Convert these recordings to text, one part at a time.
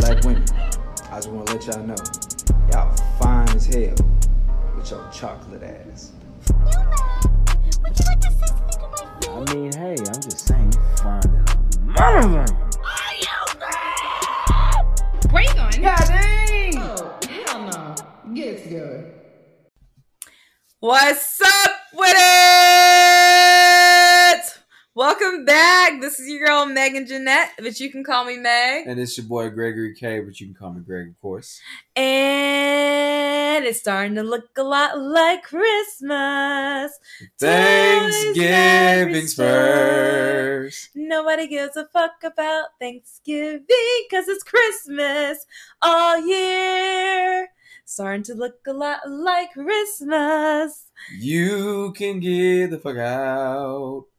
Black women, I just want to let y'all know, y'all fine as hell with your chocolate ass. You mad? Would you like to say something to my face? I mean, hey, I'm just saying, you find it. Mother! Where you going? God dang! Oh, hell no. Get it together. What's up with it? Welcome back. This is your girl Megan Jeanette, but you can call me Meg. And it's your boy Gregory K, but you can call me Greg, of course. And it's starting to look a lot like Christmas. Thanksgiving's first. Nobody gives a fuck about Thanksgiving because it's Christmas all year. Starting to look a lot like Christmas. You can get the fuck out.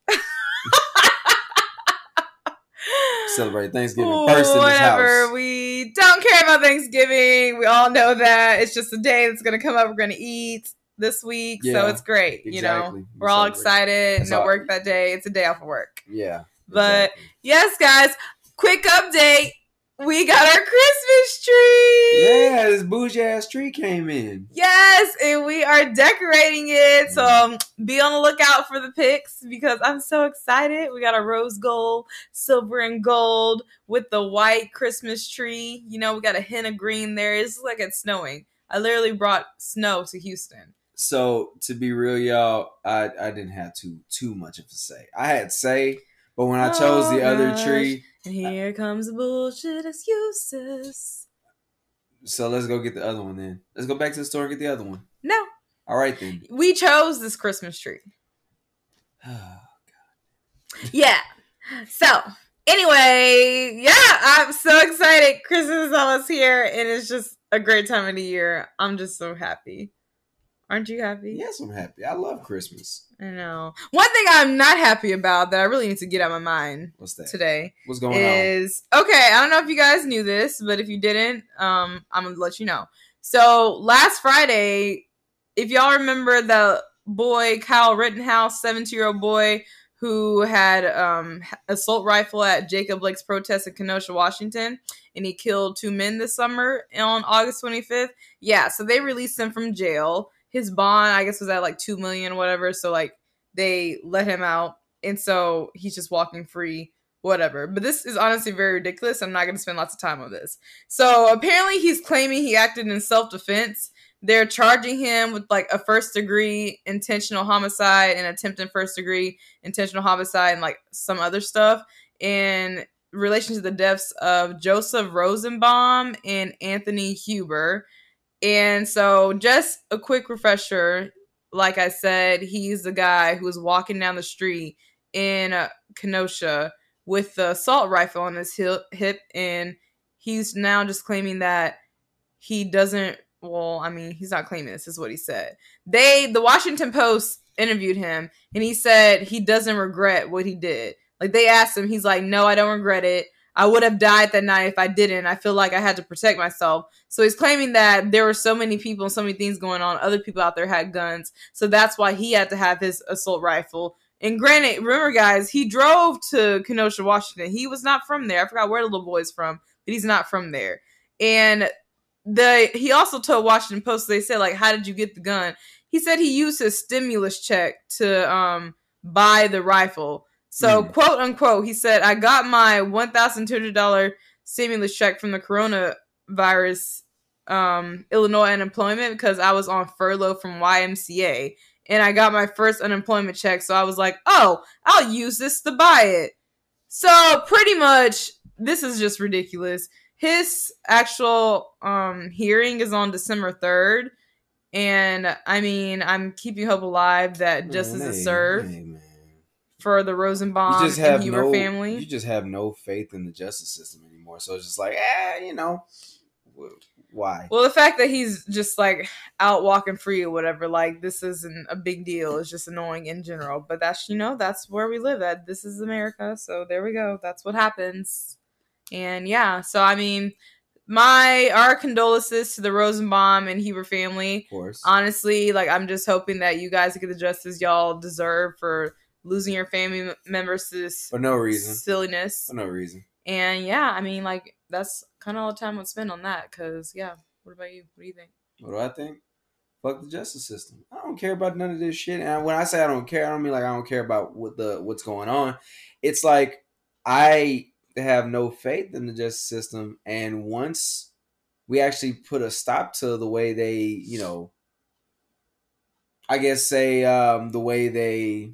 Celebrate Thanksgiving first in this Whatever. house. We don't care about Thanksgiving. We all know that. It's just a day that's going to come up. We're going to eat this week. So it's great. You know, We we're all excited. That's no all- work that day. It's a day off of work. Yeah. But- exactly. Yes, guys. Quick update. We got our Christmas tree. Yeah, this bougie ass tree came in. Yes, and we are decorating it. So um, be on the lookout for the pics because I'm so excited. We got a rose gold, silver, and gold with the white Christmas tree. You know, we got a hint of green there. It's like it's snowing. I literally brought snow to Houston. So to be real, y'all, I, I didn't have too too much of a say. I had say, but when I chose the Oh, other tree, And here comes the bullshit excuses. so let's go get the other one then. Let's go back to the store and get the other one. No, All right then. we chose this Christmas tree. Oh god. Yeah. So, anyway, yeah, I'm so excited. Christmas is almost here, and it's just a great time of the year. I'm just so happy. Aren't you happy? yes, I'm happy. I love Christmas. I know. One thing I'm not happy about that I really need to get out of my mind What's that? today What's going on? is okay. I don't know if you guys knew this, but if you didn't, um, I'm gonna let you know. So last Friday, if y'all remember the boy Kyle Rittenhouse, 17 year old boy who had um assault rifle at Jacob Blake's protest in Kenosha, Washington, and he killed two men this summer on August 25th. Yeah, so they released him from jail. His bond, I guess, was at like two million, whatever. So like they let him out, and so he's just walking free whatever. But this is honestly very ridiculous. I'm not going to spend lots of time on this. So apparently, he's claiming he acted in self defense. They're charging him with like a first degree intentional homicide and attempted first degree intentional homicide and like some other stuff in relation to the deaths of Joseph Rosenbaum and Anthony Huber. And so, just a quick refresher like I said, he's the guy who was walking down the street in uh, Kenosha with the assault rifle on his hip, hip and he's now just claiming that he doesn't well i mean he's not claiming this is what he said. They the washington post interviewed him and he said he doesn't regret what he did. Like they asked him he's like no i don't regret it i would have died that night if i didn't i feel like i had to protect myself so he's claiming that there were so many people and so many things going on other people out there had guns so that's why he had to have his assault rifle and granted, remember, guys, he drove to Kenosha, Washington. He was not from there. I forgot where the little boy's from, but he's not from there. And the he also told Washington Post they said like, "How did you get the gun?" He said he used his stimulus check to um buy the rifle. So Mm. quote unquote, he said, "I got my one thousand two hundred dollar stimulus check from the coronavirus um Illinois unemployment because I was on furlough from YMCA." and I got my first unemployment check. So I was like, oh, I'll use this to buy it. So pretty much, this is just ridiculous. His actual um, hearing is on December 3rd. And I mean, I'm keeping hope alive that justice is served. For the Rosenbaum You just have and Huber no family. You just have no faith in the justice system anymore. So it's just like, eh, you know, why? Well, the fact that he's just like out walking free or whatever, like this isn't a big deal. It's just annoying in general. But that's you know that's where we live at. This is America, so there we go. That's what happens. And yeah, so I mean, my our condolences to the Rosenbaum and Huber family. Of course. Honestly, like I'm just hoping that you guys get the justice y'all deserve for losing your family members to this For no reason. silliness. For no reason. And yeah, I mean, like that's kind of all the time I'd spend on that. Cause yeah, what about you? What do you think? What do I think? Fuck the justice system. I don't care about none of this shit. And when I say I don't care, I don't mean like I don't care about what the what's going on. It's like I have no faith in the justice system. And once we actually put a stop to the way they, you know, I guess say um, the way they,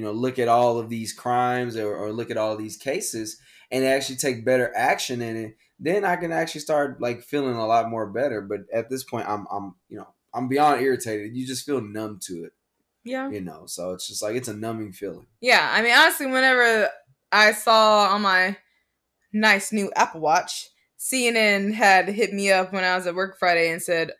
you know, look at all of these crimes or, or look at all these cases and actually take better action in it, then I can actually start like feeling a lot more better. But at this point, I'm, I'm, you know, I'm beyond irritated. You just feel numb to it, Yeah. you know. So it's just like it's a numbing feeling. Yeah, I mean, honestly, whenever I saw on my nice new Apple Watch, CNN had hit me up when I was at work Friday and said,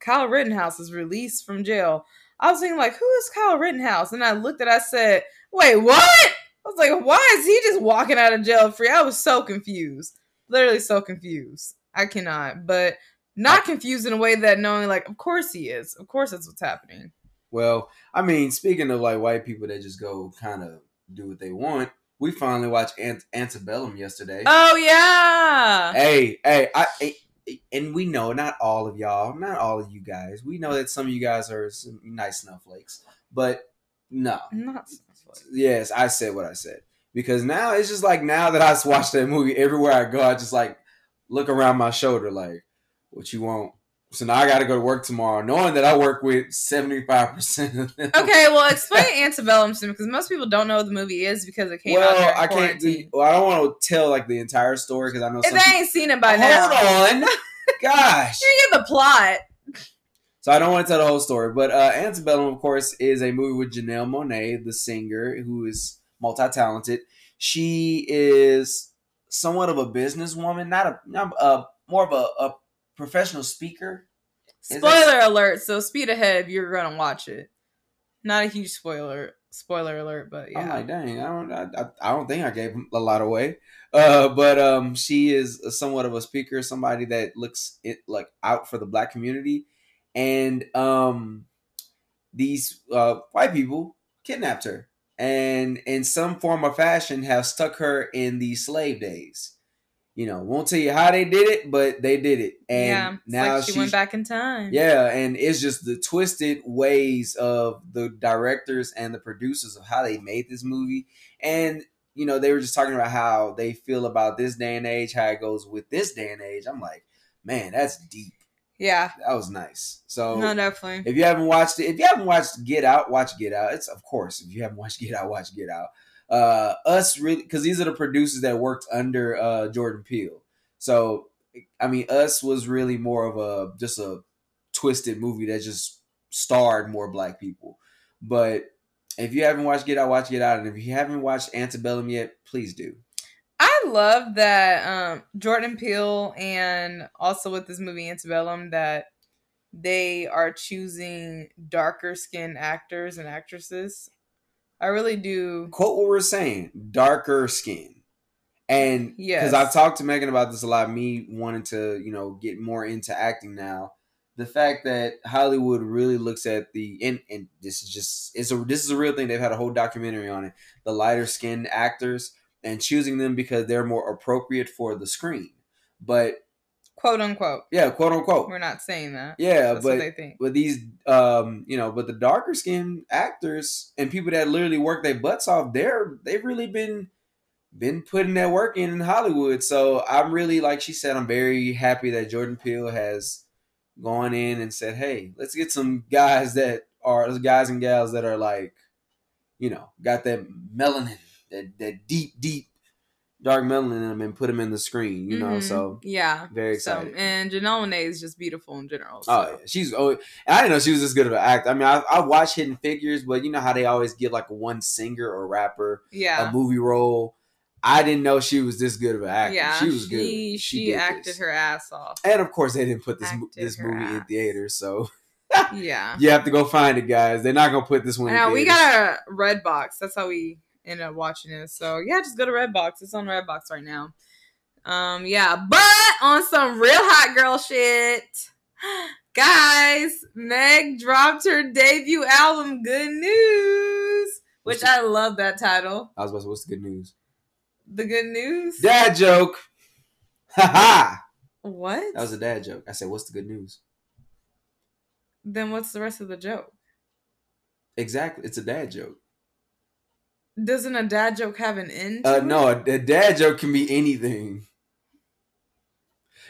Kyle Rittenhouse is released from jail. I was thinking, like, who is Kyle Rittenhouse? And I looked at I said, wait, what? I was like, why is he just walking out of jail free? I was so confused. Literally so confused. I cannot. But not confused in a way that knowing, like, of course he is. Of course that's what's happening. Well, I mean, speaking of like white people that just go kind of do what they want, we finally watched Ant- Antebellum yesterday. Oh, yeah. hey, hey, I, I- and we know not all of y'all, not all of you guys. We know that some of you guys are some nice snowflakes, but no. Not snowflakes. Yes, I said what I said because now it's just like now that I watch that movie, everywhere I go, I just like look around my shoulder, like, what you want? So now I got to go to work tomorrow, knowing that I work with seventy five percent of them. Okay, well, explain Antebellum to me because most people don't know what the movie is because it came out well, during I can't. Do, well, I don't want to tell like the entire story because I know If some. they ain't seen it by now, Hold on, gosh. you get the plot. So I don't want to tell the whole story, but uh, Antebellum, of course, is a movie with Janelle Monae, the singer, who is multi-talented. She is somewhat of a businesswoman, not a, not a more of a, a professional speaker. Spoiler alert! So speed ahead if you're gonna watch it. Not a huge spoiler. Spoiler alert, but yeah. I'm like, dang, I don't, I, I, I don't think I gave a lot away. Uh, but um, she is somewhat of a speaker, somebody that looks it like out for the black community, and um, these uh, white people kidnapped her, and in some form or fashion have stuck her in the slave days. You know, won't tell you how they did it, but they did it, and yeah, now like she went back in time. yeah, and it's just the twisted ways of the directors and the producers of how they made this movie. And, you know, they were just talking about how they feel about this day and age, how it goes with this day and age. I'm like, man, that's deep. yeah. That was nice. So No, definitely. if you haven't watched it, if you haven't watched Get Out, watch Get Out. It's of course, if you haven't watched Get Out, watch Get Out. Uh us really because these are the producers that worked under uh Jordan Peele. So I mean, Us was really more of a just a twisted movie that just starred more black people. But if you haven't watched Get Out, watch Get Out. And if you haven't watched Antebellum yet, please do. I love that um, Jordan Peele and also with this movie Antebellum that they are choosing darker skinned actors and actresses. I really do. Quote what we're saying: darker skin. And yeah, because I've talked to Megan about this a lot, me wanting to, you know, get more into acting now. The fact that Hollywood really looks at the and, and this is just it's a this is a real thing. They've had a whole documentary on it. The lighter skinned actors and choosing them because they're more appropriate for the screen. But Quote unquote. yeah, quote unquote. We're not saying that. Yeah, That's but they think. but these um you know but the darker skinned actors and people that literally work their butts off they're they've really been been putting that work in in hollywood so i'm really like she said i'm very happy that jordan peele has gone in and said hey let's get some guys that are those guys and gals that are like you know got that melanin that, that deep deep dark melanin in them and put them in the screen you know Mhm. so yeah. very So, and Janelle Monae is just beautiful in general. So. Oh, yeah. she's. Oh, I didn't know she was this good of an actor. I mean, I, I watch Hidden Figures, but you know how they always give like one singer or rapper yeah. a movie role. I didn't know she was this good of an actor. yeah. she was good. She, she acted this. her ass off. And of course, they didn't put this Acted this movie in theaters, so Yeah. you have to go find it, guys. They're not gonna put this one. Now we got a red box. That's how we ended up watching it. So yeah, just go to Redbox. It's on Redbox right now. Um, yeah, but on some real hot girl shit, guys, Meg dropped her debut album, Good News, which What's I love that title. I was about to say, what's the good news? The good news. Dad joke. Ha ha. What? That was a dad joke. I said, "What's the good news?" then what's the rest of the joke? Exactly. It's a dad joke. Doesn't a dad joke have an end? Uh, no, a, a dad joke can be anything.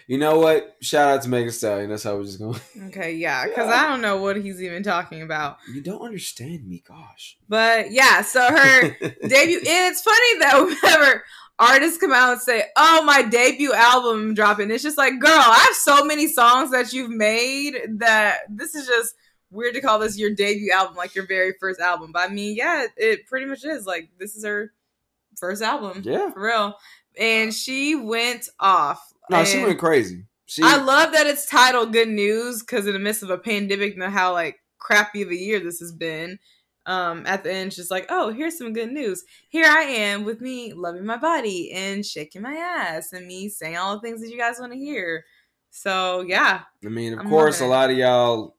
You know what? Shout out to Megan Stallion. That's how we're just going. Okay, yeah, because Yeah. I don't know what he's even talking about. You don't understand me, gosh. But yeah, so her debut. It's funny that whenever artists come out and say, "Oh, my debut album dropping," it's just like, girl, I have so many songs that you've made that this is just weird to call this your debut album, like your very first album. But I mean, yeah, it, it pretty much is. Like this is her first album, yeah. for real. And she went off. No, she went crazy. She. I love that it's titled "Good News" because in the midst of a pandemic, and how like crappy of a year this has been. Um, at the end, she's like, oh, here's some good news. Here I am with me loving my body and shaking my ass, and me saying all the things that you guys want to hear. So yeah, I mean, of I'm course, a lot of y'all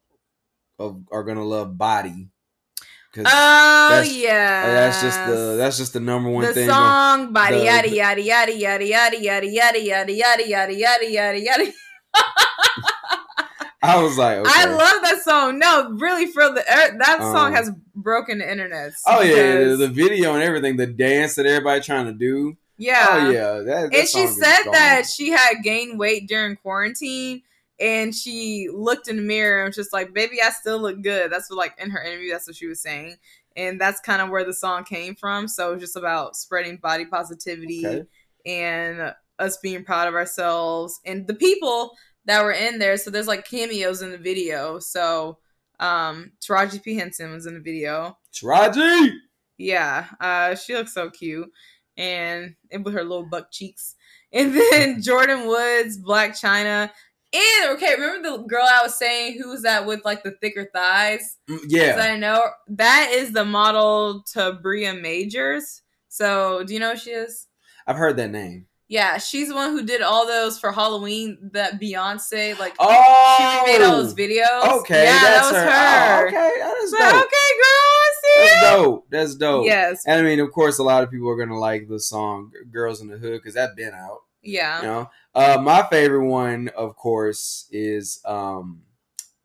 are, are gonna love Body. Cause oh yeah, that's just the that's just the number one the thing. song body yada yada yada yada yada yada yada yada yada yada yada yada yada. I was like, okay. I love that song. No, really, for the er, that song Um, has broken the internet. Oh yeah, the video and everything, the dance that everybody trying to do. yeah, Oh yeah, that, that and she said that she had gained weight during quarantine, and she looked in the mirror and was just like, "Baby, I still look good." That's what, like, in her interview, that's what she was saying, and that's kind of where the song came from. So it's just about spreading body positivity Okay. and us being proud of ourselves and the people that were in there. So there's like cameos in the video. So um Taraji P Henson was in the video. Taraji. Yeah, uh, she looks so cute, and, and with her little buck cheeks. And then Jordyn Woods, Blac Chyna, and okay, remember the girl I was saying who was that with like the thicker thighs? Mm, Yeah, I know that is the model to Bria Majors. So do you know who she is? I've heard that name. Yeah, she's the one who did all those for Halloween. That Beyonce like Oh, she made all those videos. Okay, yeah, that was her. her. Oh, okay, that is dope. okay, girl, I see That's dope. That's dope. Yes, And I mean, of course, a lot of people are gonna like the song "Girls in the Hood" because that been out. yeah. You know, uh, my favorite one, of course, is um,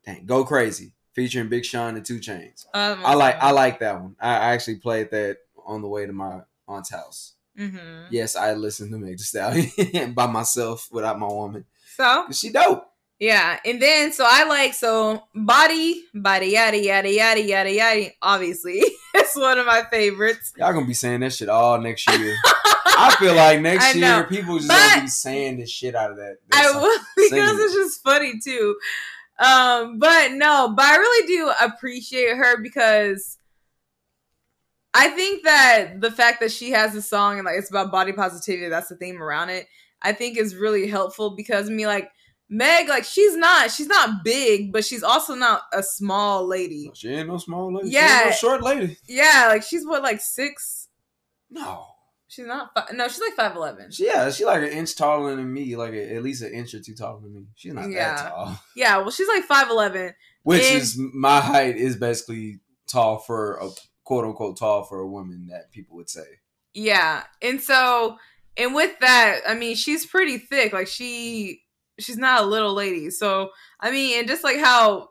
dang, "Go Crazy" featuring Big Sean and 2 Chainz. Um, I like I like that one. I I actually played that on the way to my aunt's house. Mm-hmm. Yes, I listened to Meg Thee Stallion by myself without my woman. So She dope. yeah, and then so I like so body, body, yada yada yada yada yada. Obviously, it's one of my favorites. Y'all gonna be saying that shit all next year. I feel like next year people just but- gonna be saying the shit out of that. I will because it's just funny too. Um, but no, but I really do appreciate her because I think that the fact that she has a song and like it's about body positivity, that's the theme around it, I think is really helpful because I mean like Meg, like she's not she's not big, but she's also not a small lady. Oh, she ain't no small lady. Yeah. No short lady. Yeah, like she's what like six. No. She's not. Five, no, she's like five eleven. Yeah, she's like an inch taller than me, like a, at least an inch or two taller than me. She's not Yeah. that tall. Yeah, well, she's like five eleven. Which And- is my height is basically tall for a quote unquote tall for a woman that people would say. Yeah, and so and with that, I mean, she's pretty thick. Like she, she's not a little lady. So I mean, and just like how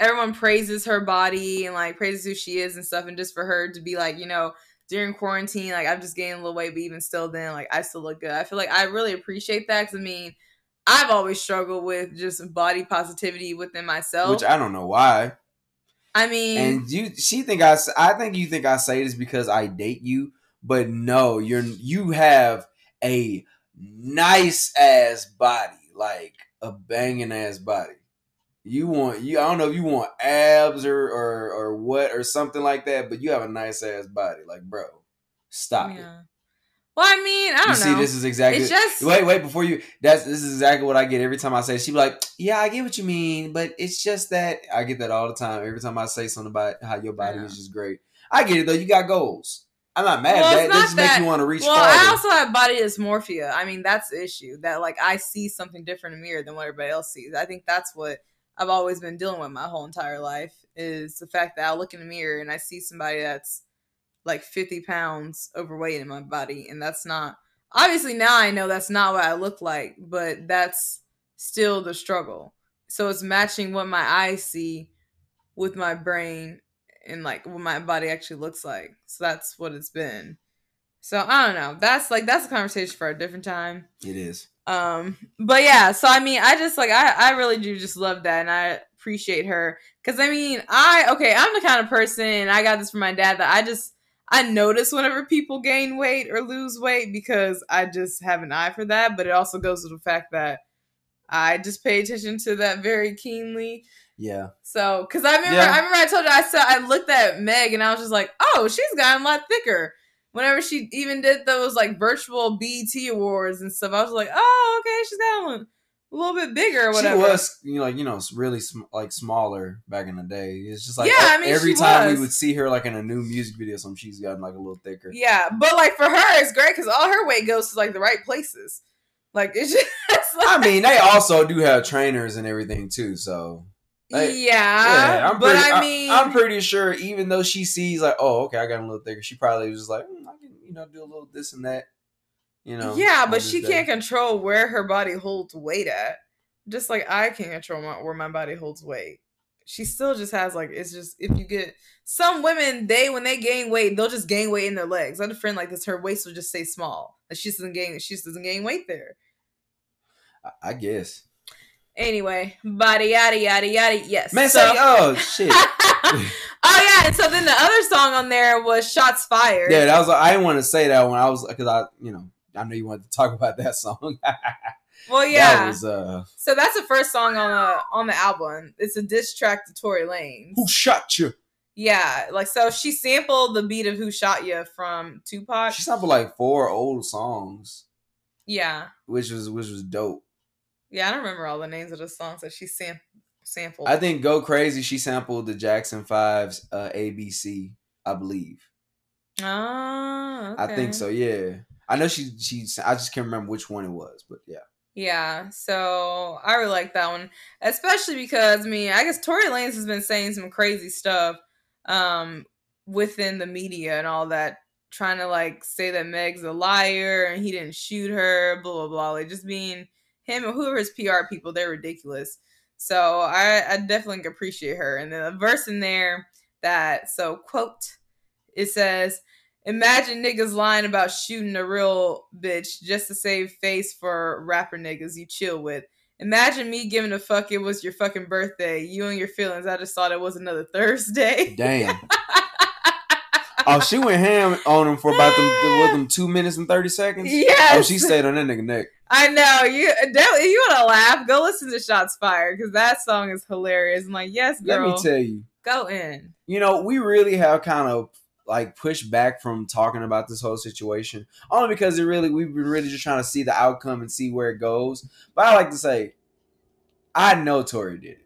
everyone praises her body and like praises who she is and stuff, and just for her to be like, you know, during quarantine, like I'm just gaining a little weight, but even still, then like I still look good. I feel like I really appreciate that because I mean. I've always struggled with just body positivity within myself. Which I don't know why. I mean, And you, she think I, I think you think I say this because I date you, but no, you're you have a nice ass body, like a banging ass body. You want you, I don't know if you want abs or or or what or something like that, but you have a nice ass body, like bro, stop it. Well, I mean, I don't You know. see, this is exactly. It's just- wait, wait before you. That's this is exactly what I get every time I say. She be like, "Yeah, I get what you mean, but it's just that I get that all the time. Every time I say something about how your body Yeah. is just great, I get it though. You got goals. I'm not mad Well, that. That just makes that- you want to reach well, farther. I also have body dysmorphia. I mean, that's the issue that like I see something different in the mirror than what everybody else sees. I think that's what I've always been dealing with my whole entire life is the fact that I look in the mirror and I see somebody that's like 50 pounds overweight in my body, and that's not obviously now I know that's not what I look like, but that's still the struggle. So it's matching what my eyes see with my brain and like what my body actually looks like. So that's what it's been. So I don't know. That's like that's a conversation for a different time. It is. Um, but yeah, so I mean, I just like I I really do just love that, and I appreciate her because I mean, I okay, I'm the kind of person, and I got this from my dad that I just I notice whenever people gain weight or lose weight because I just have an eye for that. But it also goes to the fact that I just pay attention to that very keenly. Yeah. So, because I remember, Yeah. I remember I told you I saw I looked at Meg and I was just like, oh, she's gotten a lot thicker. Whenever she even did those like virtual BT awards and stuff, I was like, oh, okay, she's gotten a little bit bigger or whatever. She was, you know, like you know, really sm- like smaller back in the day. It's just like Yeah, I mean, every time was. we would see her like in a new music video, something she's gotten like a little thicker. Yeah, but like for her, it's great because all her weight goes to like the right places. Like it's just like, I mean, they also do have trainers and everything too. So like, yeah, yeah, I'm but pretty, I I mean, I'm pretty sure even though she sees like, oh, okay, I got a little thicker, she probably was just like, mm, I can, you know, do a little this and that. You know. yeah, but she can't control where her body holds weight at. Just like I can't control my, where my body holds weight. She still just has like it's just if you get some women they when they gain weight they'll just gain weight in their legs. I had a friend like this her waist will just stay small. Like she doesn't gain she just doesn't gain weight there. I- I guess. Anyway, body yada yada yada. Yes, Man, so- say, oh shit. oh yeah, and so then the other song on there was "Shots Fired." Yeah, that was. I didn't want to say that one. I was because I, you know, I know you wanted to talk about that song. well, yeah. That was uh, so that's the first song on the on the album. It's a diss track to Tory Lanez. who shot you? Yeah, like so she sampled the beat of "Who Shot You" from Tupac. She sampled like four old songs, Yeah, which was which was dope. Yeah. I don't remember all the names of the songs that she sam- sampled. I think "Go Crazy" she sampled the Jackson Fives uh, ABC, I believe. Ah, I think so. Yeah, I know she she. I just can't remember which one it was, but yeah. Yeah, so I really like that one, especially because I mean, I guess Tory Lanez has been saying some crazy stuff um within the media and all that, trying to like say that Meg's a liar and he didn't shoot her, blah blah blah. Like just being him and whoever his PR people, they're ridiculous. So I, I definitely appreciate her. And then a verse in there that so quote it says Imagine niggas lying about shooting a real bitch just to save face for rapper niggas you chill with. Imagine me giving a fuck it was your fucking birthday. You and your feelings. I just thought it was another Thursday. Damn. oh, she went ham on him for about them them two minutes and thirty seconds. Yeah. Oh, she stayed on that nigga neck. I know you. You want to laugh? Go listen to Shots Fired because that song is hilarious. I'm like, yes, Let me tell you. go in. you know, we really have kind of like pushed back from talking about this whole situation, only because it really we've been really just trying to see the outcome and see where it goes. But I like to say, I know Tory did it.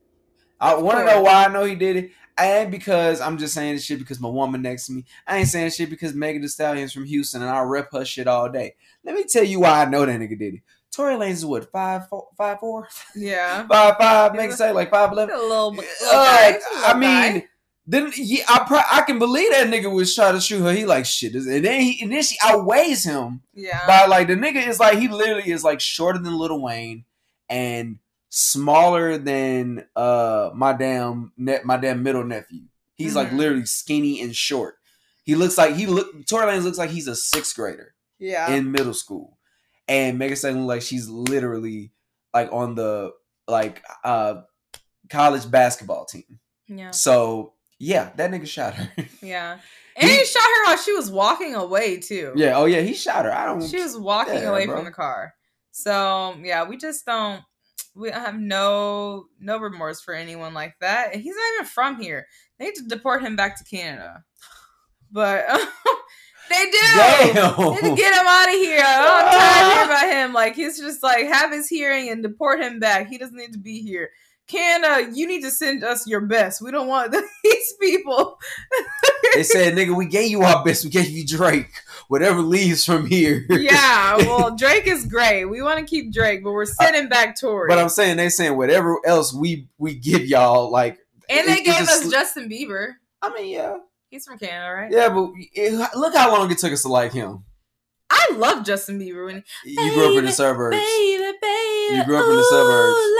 I want to know why I know he did it. I ain't because I'm just saying this shit because my woman next to me. I ain't saying shit because Megan Thee Stallion's from Houston and I rep her shit all day. Let me tell you why I know that nigga did it. Tory Lanez is what five four five four Yeah, five five. Make say like five eleven. a little, little Uh, guy. He's a little I guy. mean, then yeah, I pro- I can believe that nigga was trying to shoot her. He like shit, and then he and then she outweighs him yeah, by like the nigga is like he literally is like shorter than Lil Wayne and smaller than uh my damn net my damn middle nephew. He's like Mhm. literally skinny and short. He looks like he look Tory Lanez looks like he's a sixth grader yeah. in middle school, and Megan Thee Stallion like she's literally like on the like uh college basketball team. yeah. So yeah, that nigga shot her. Yeah. And he, shot her while she was walking away too. yeah, oh yeah, he shot her. I don't. She was walking Yeah, away bro. from the car. So yeah, we just don't we have no no remorse for anyone like that. And he's not even from here. They need to deport him back to Canada. But they do. They Damn. get him out of here. I'm tired about him. Like he's just like have his hearing and deport him back. He doesn't need to be here. Canada, uh, you need to send us your best. We don't want these people. they said, nigga, we gave you our best. We gave you Drake. Whatever leaves from here. yeah, well, Drake is great. We want to keep Drake, but we're sending uh, back Tory. But I'm saying they saying whatever else we we give y'all, like and they it- gave us Justin Bieber. I mean, yeah. He's from Canada, right? Yeah, but it, look how long it took us to like him. I love Justin Bieber. When he, You grew up in the suburbs. baby, baby, You grew up in the suburbs. ooh,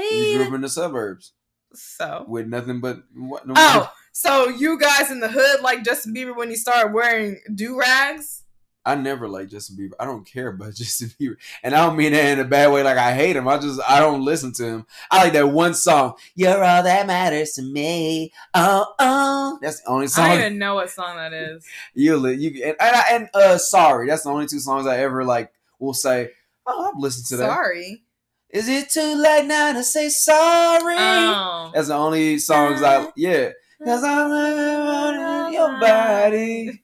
like, You grew up in the suburbs So, with nothing but what? No, oh, so you guys in the hood like Justin Bieber when he started wearing do rags? I never like Justin Bieber. I don't care about Justin Bieber, and I don't mean that in a bad way. Like I hate him. I just I don't listen to him. I like that one song. You're all that matters to me. Oh oh, that's the only song. I don't even know what song that is. you you and and, and uh sorry. That's the only two songs I ever like will say. Oh, I've listened to that. Sorry. Is it too late now to say sorry? Oh. That's the only songs I yeah. Cause I'm in your body.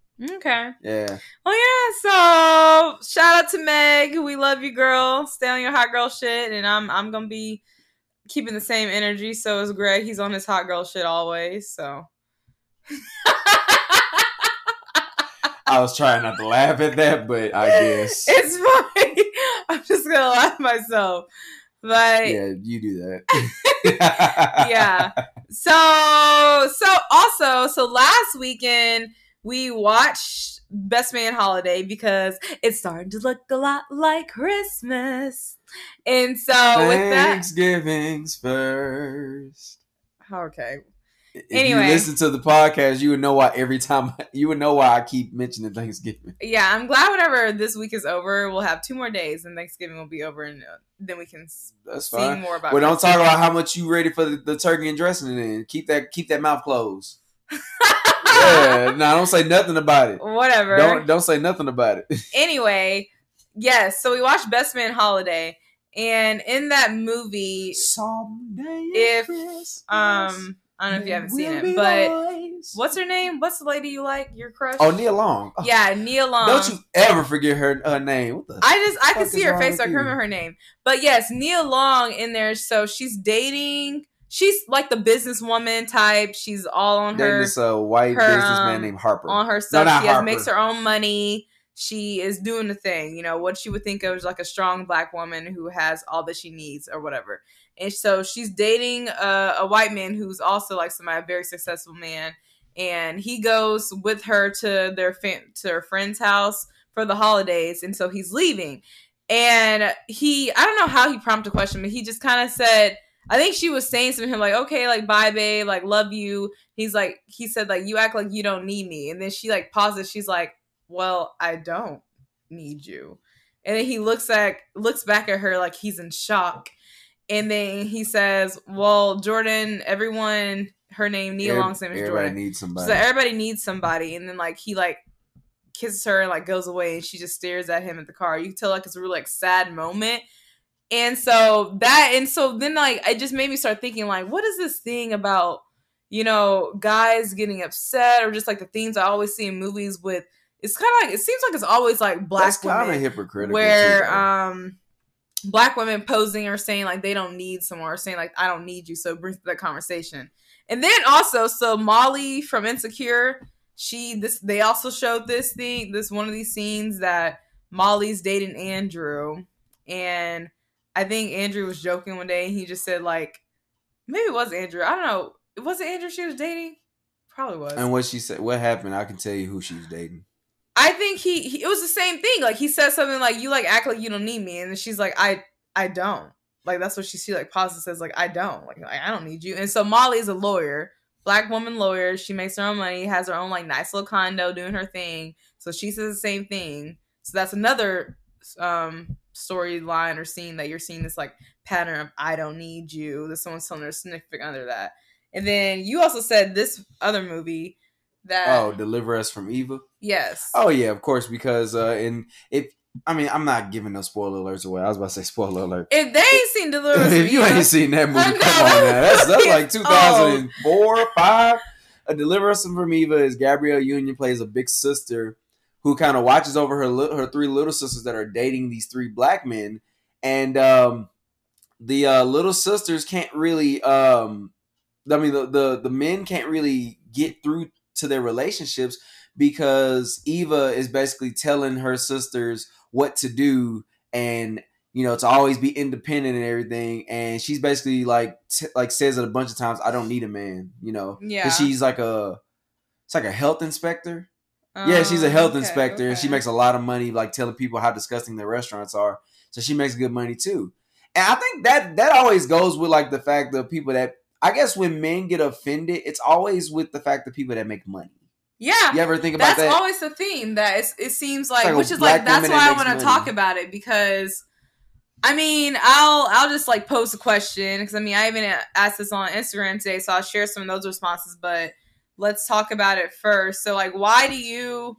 Okay. Yeah. Well, yeah. So shout out to Meg. We love you, girl. Stay on your hot girl shit, and I'm I'm gonna be keeping the same energy. So is Greg. He's on his hot girl shit always. So. I was trying not to laugh at that, but I guess. it's funny. I'm just gonna laugh myself. But Yeah, you do that. yeah. So so also so last weekend we watched Best Man Holiday because it's starting to look a lot like Christmas. And so with that Thanksgiving's first. okay. If Anyway. you listen to the podcast, you would know why every time you would know why I keep mentioning Thanksgiving. Yeah, I'm glad whenever this week is over, we'll have two more days and Thanksgiving will be over and uh, then we can That's see fine. more about Well, don't talk about how much you ready for the, the turkey and dressing it in. Keep that keep that mouth closed. yeah, no, don't say nothing about it. Whatever. Don't don't say nothing about it. anyway, yes, so we watched Best Man Holiday and in that movie Someday, If, Christmas, um I don't know if you haven't seen it, but boys. what's her name? What's the lady you like? Your crush? Oh, Nia Long. Oh, Yeah, Nia Long. Don't you ever forget her her name. What the? I just I can see her face, so I can you? remember her name. But yes, Nia Long in there. So she's dating. She's like the businesswoman type. She's all on Dating her this uh, white her, businessman um, named Harper. on her stuff. not she has, makes her own money. She is doing the thing, you know, what she would think of as like a strong black woman who has all that she needs or whatever. And so she's dating a, a white man who's also like somebody, a very successful man. And he goes with her to their fam- to her friend's house for the holidays. And so he's leaving. And he, I don't know how he prompted a question, but he just kind of said, I think she was saying to him like, okay, like bye, babe, like love you. He's like, he said like, you act like you don't need me, and then she like pauses. She's like, well, I don't need you, and then he looks at looks back at her like he's in shock, and then he says, well, Jordan, everyone, her name Nia Every- Long's name is Everybody Jordan. needs somebody. So everybody needs somebody, and then like he like kisses her and like goes away, and she just stares at him at the car. You can tell like it's a real like sad moment, and so that and so then like it just made me start thinking like, what is this thing about you know guys getting upset or just like the themes I always see in movies with? It's kind of like it seems like it's always like black That's kind of women hypocritical. where too, um black women posing or saying like they don't need someone or saying like I don't need you. So it brings that conversation. And then also, so Molly from Insecure, she this they also showed this thing, this one of these scenes that Molly's dating Andrew, and I think Andrew was joking one day, and he just said like, maybe it was Andrew. I don't know. It Was it Andrew she was dating? Probably was. and what she said, what happened? I can tell you who she's dating. I think he, he it was the same thing. Like he said something like you like act like you don't need me, and then she's like I I don't. Like that's what she she like pauses says like I don't like I don't need you. And so Molly is a lawyer, black woman lawyer. She makes her own money, has her own like nice little condo, doing her thing. So she says the same thing. So that's another um storyline or scene that you're seeing this like pattern of I don't need you. That someone's telling her significant under that. And then you also said this other movie that Oh, deliver us from Eva. yes. Oh yeah, of course. Because uh, in if I mean, I'm not giving no spoiler alerts away. I was about to say spoiler alert. If they ain't seen Deliverance, if you ain't seen that movie, come on now. That's that's like is 2004, five. A Deliver Us from Eva is Gabrielle Union plays a big sister who kind of watches over her her three little sisters that are dating these three black men, and um, the uh, little sisters can't really. Um, I mean, the, the the men can't really get through to their relationships because Eva is basically telling her sisters what to do and you know to always be independent and everything and she's basically like t- like says it a bunch of times i don't need a man you know Yeah. she's like a it's like a health inspector yeah she's a Um, health okay, inspector and she makes a lot of money like telling people how disgusting their restaurants are. So she makes good money too. And i think that that always goes with like the fact that people that i guess when men get offended it's always with the fact that people that make money. Yeah. you ever think about That's that? always the theme that it's, it seems like, like which is like that's why that I want to talk about it because I mean I'll I'll just like post a question because I mean I even asked this on Instagram today so I'll share some of those responses but let's talk about it first. So like why do you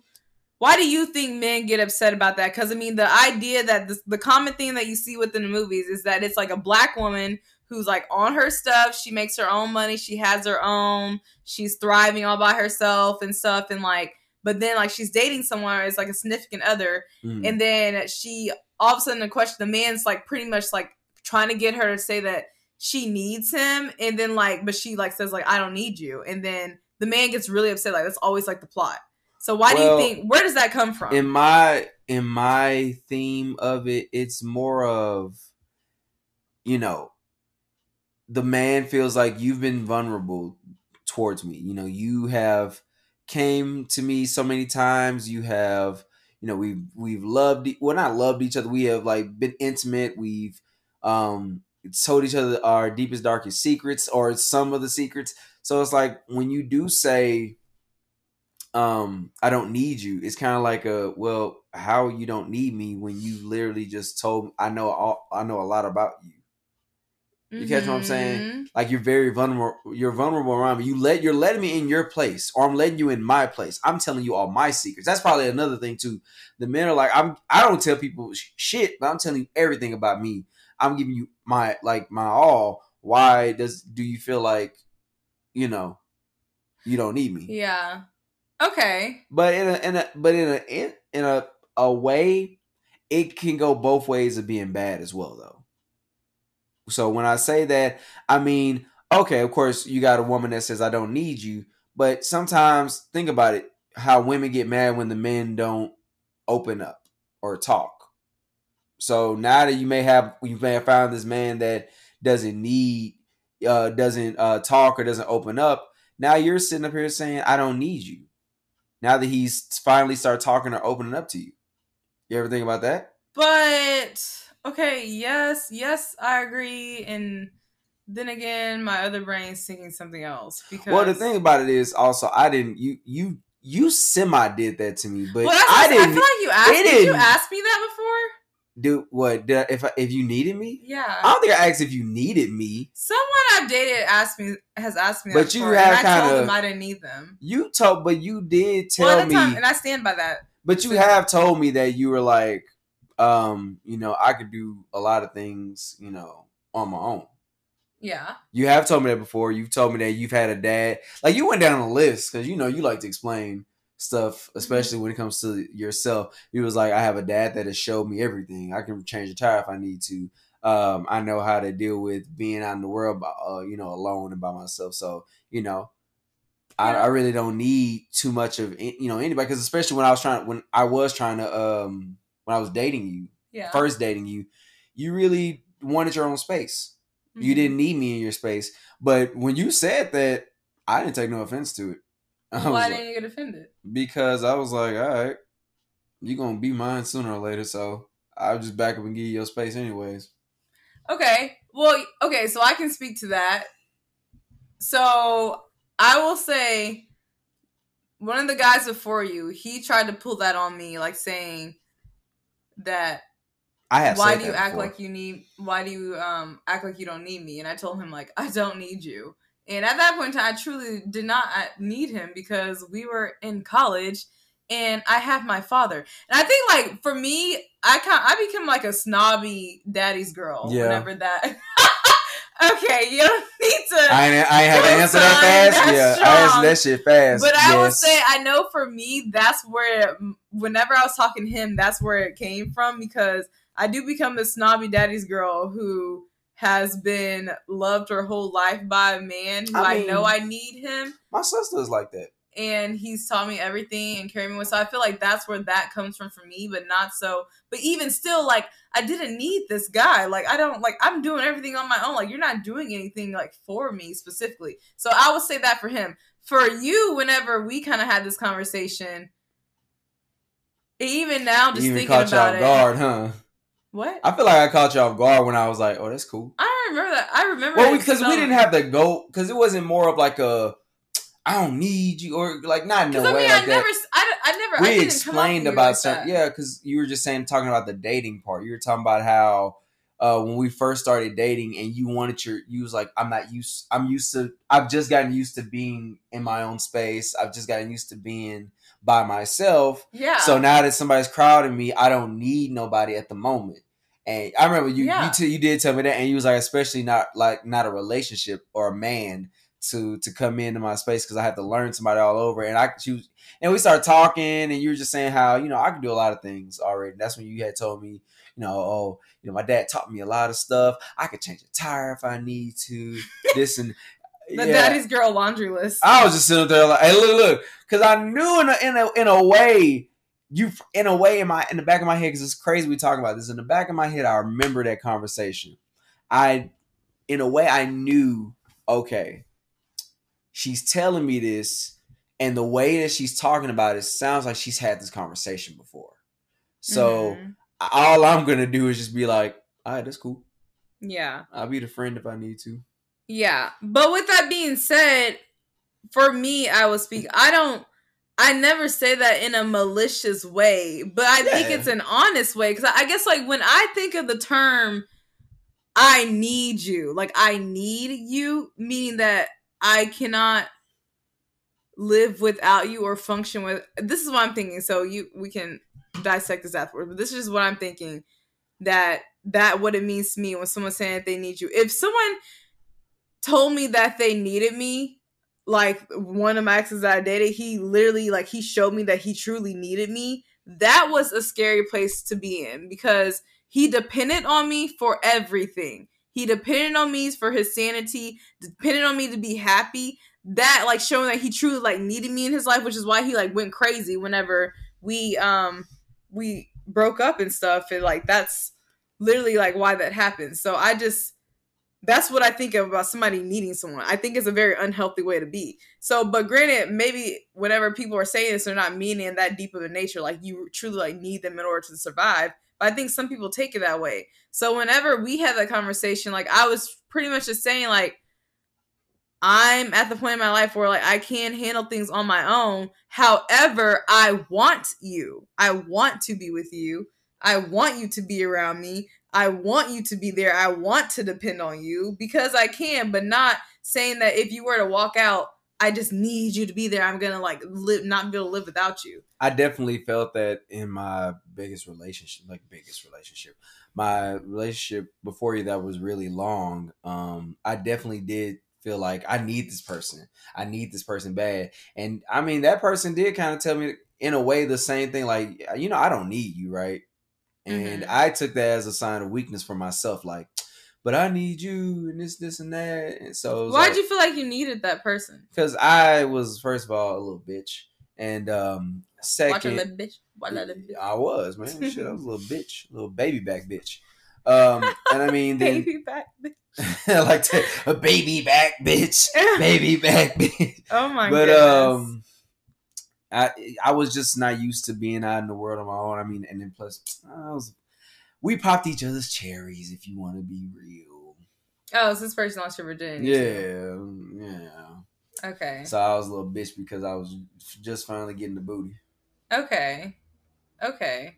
why do you think men get upset about that? Because I mean the idea that the, the common thing that you see within the movies is that it's like a black woman who's like on her stuff. She makes her own money. She has her own. She's thriving all by herself and stuff. And like but then like she's dating someone as like a significant other. Mm. and then she all of a sudden the question the man's like pretty much like trying to get her to say that she needs him. And then like but she like says like i don't need you. And then the man gets really upset like that's always like the plot. So why Well, do you think where does that come from? in my in my theme of it it's more of you know the man feels like you've been vulnerable towards me. You know you have came to me so many times. You have you know we've we've loved well not loved each other. We have like been intimate. We've um told each other our deepest darkest secrets or some of the secrets so it's like when you do say um i don't need you it's kind of like a well how you don't need me when you literally just told i know all i know a lot about you. You catch what I'm saying? Mhm. like you're very vulnerable you're vulnerable around me. You let you're letting me in your place or i'm letting you in my place. I'm telling you all my secrets. That's probably another thing too. The men are like i'm i don't tell people sh- shit but i'm telling you everything about me. I'm giving you my like my all. Why does do you feel like you know you don't need me. Yeah. Okay. But in a, in a but in a in, in a a way it can go both ways of being bad as well though. So when i say that i mean okay of course you got a woman that says i don't need you but sometimes think about it how women get mad when the men don't open up or talk. So now that you may have you may have found this man that doesn't need uh doesn't uh talk or doesn't open up now you're sitting up here saying i don't need you now that he's finally started talking or opening up to you. You ever think about that? But okay, yes, yes, I agree. And then again, my other brain's thinking something else because Well, the thing about it is also I didn't you you you semi did that to me, but Well, I didn't I feel like you asked. Did you didn't- ask me that before? Do what did I, if I, if you needed me. Yeah. I don't think I asked if you needed me. Someone I've dated asked me has asked me that But you before, have I told them I didn't need them. You told, but you did tell well, me. time, and I stand by that. but you have told me that you were like, um, you know, I could do a lot of things, you know, on my own. Yeah. You have told me that before. You've told me that you've had a dad. Like you went down a list because you know you like to explain stuff, especially when it comes to yourself. He was like, I have a dad that has showed me everything. I can change a tire if I need to. Um, I know how to deal with being out in the world, by, uh, you know, alone and by myself. So you know, I, Yeah. I really don't need too much of you know anybody because especially when I was trying when I was trying to um when I was dating you Yeah. first dating you, you really wanted your own space you Mhm. didn't need me in your space. But when you said that, I didn't take no offense to it. I Why didn't you get offended? because I was like, all right, you're gonna be mine sooner or later, so I'll just back up and give you your space anyways. Okay. Well, okay, so I can speak to that. So I will say one of the guys before you, he tried to pull that on me, like saying that I have why do you act before. like you need why do you um act like you don't need me? And I told him like I don't need you. And at that point I truly did not uh, need him because we were in college and I have my father. And I think like for me, I kind I became like a snobby daddy's girl Yeah. whenever that Okay, you don't need to I I have to answer that fast. Yeah, I strong. answered that shit fast. but I would say I know for me that's where whenever I was talking to him, that's where it came from because I do become the snobby daddy's girl who has been loved her whole life by a man who I I, know I need him My sister is like that. and he's taught me everything and carried me with. So I feel like that's where that comes from for me, but not so. But even still, like I didn't need this guy. Like I don't like I'm doing everything on my own. Like you're not doing anything like for me specifically. So I would say that for him. For you, whenever we kind of had this conversation, even now, just even thinking about it. guard, huh? What? I feel like I caught you off guard when I was like, "Oh, that's cool." I don't remember that. I remember Well, because we didn't have the go, because it wasn't more of like a. I don't need you" or like not in a I way mean, like I that. never, I, I never, I we didn't explained about like yeah because you were just saying talking about the dating part you were talking about how uh when we first started dating and you wanted your you was like i'm not used i'm used to i've just gotten used to being in my own space i've just gotten used to being by myself Yeah. so now that somebody's crowding me i don't need nobody at the moment and i remember you Yeah. you, t- you did tell me that and you was like especially not like not a relationship or a man to to come into my space because I have to learn somebody all over. And I choose, and we started talking, and you were just saying how you know I can do a lot of things already. That's when you had told me, you know, oh, you know, my dad taught me a lot of stuff. I could change a tire if I need to. This and the yeah. daddy's girl laundry list. I was just sitting there like, hey, look, look, because I knew in a, in a in a way. You in a way in my in the back of my head because it's crazy we talking about this in the back of my head I remember that conversation. I in a way I knew okay she's telling me this and the way that she's talking about it sounds like she's had this conversation before so Mhm. all i'm gonna do is just be like all right that's cool yeah. i'll be the friend if i need to Yeah. But with that being said, for me, I will speak. I don't I never say that in a malicious way, but I think it's an honest way cuz I guess like when I think of the term I need you, like I need you meaning that I cannot live without you or function with this is what I'm thinking. So you we can dissect this afterwards, but this is what I'm thinking that that what it means to me when someone's saying that they need you. If someone told me that they needed me, like one of my exes that I dated, he literally like he showed me that he truly needed me. That was a scary place to be in because he depended on me for everything. He depended on me for his sanity, depended on me to be happy. That like showing that he truly like needed me in his life, which is why he like went crazy whenever we um we broke up and stuff. And like that's literally like why that happened. So I just that's what I think of about somebody needing someone. I think it's a very unhealthy way to be. So, but granted, maybe whenever people are saying this, they're not meaning that deep of a nature. Like you truly like need them in order to survive. But I think some people take it that way. So whenever we had that conversation, like I was pretty much just saying, like, I'm at the point in my life where like I can handle things on my own. However, I want you. I want to be with you. I want you to be around me. I want you to be there. I want to depend on you because I can, but not saying that if you were to walk out, I just need you to be there. I'm gonna like live, not be able to live without you. I definitely felt that in my biggest relationship, like biggest relationship, my relationship before you that was really long. Um, I definitely did feel like I need this person. I need this person bad, and I mean that person did kind of tell me in a way the same thing. Like you know, I don't need you, right? And Mhm. I took that as a sign of weakness for myself, like. But I need you and this, this, and that. And so Why'd like- you feel like you needed that person? because I was first of all a little bitch, and um second, bitch. Bitch. I was man, shit, I was a little bitch, little baby back bitch. Um, and I mean, then Baby back. bitch, like to, a baby back bitch, baby back bitch. Oh my god. but goodness. um, I I was just not used to being out in the world on my own. I mean, and then plus, I was we popped each other's cherries if you want to be real. oh, so this person lost your virginity. Yeah, yeah. Okay. So I was a little bitch because I was just finally getting the booty. Okay. Okay.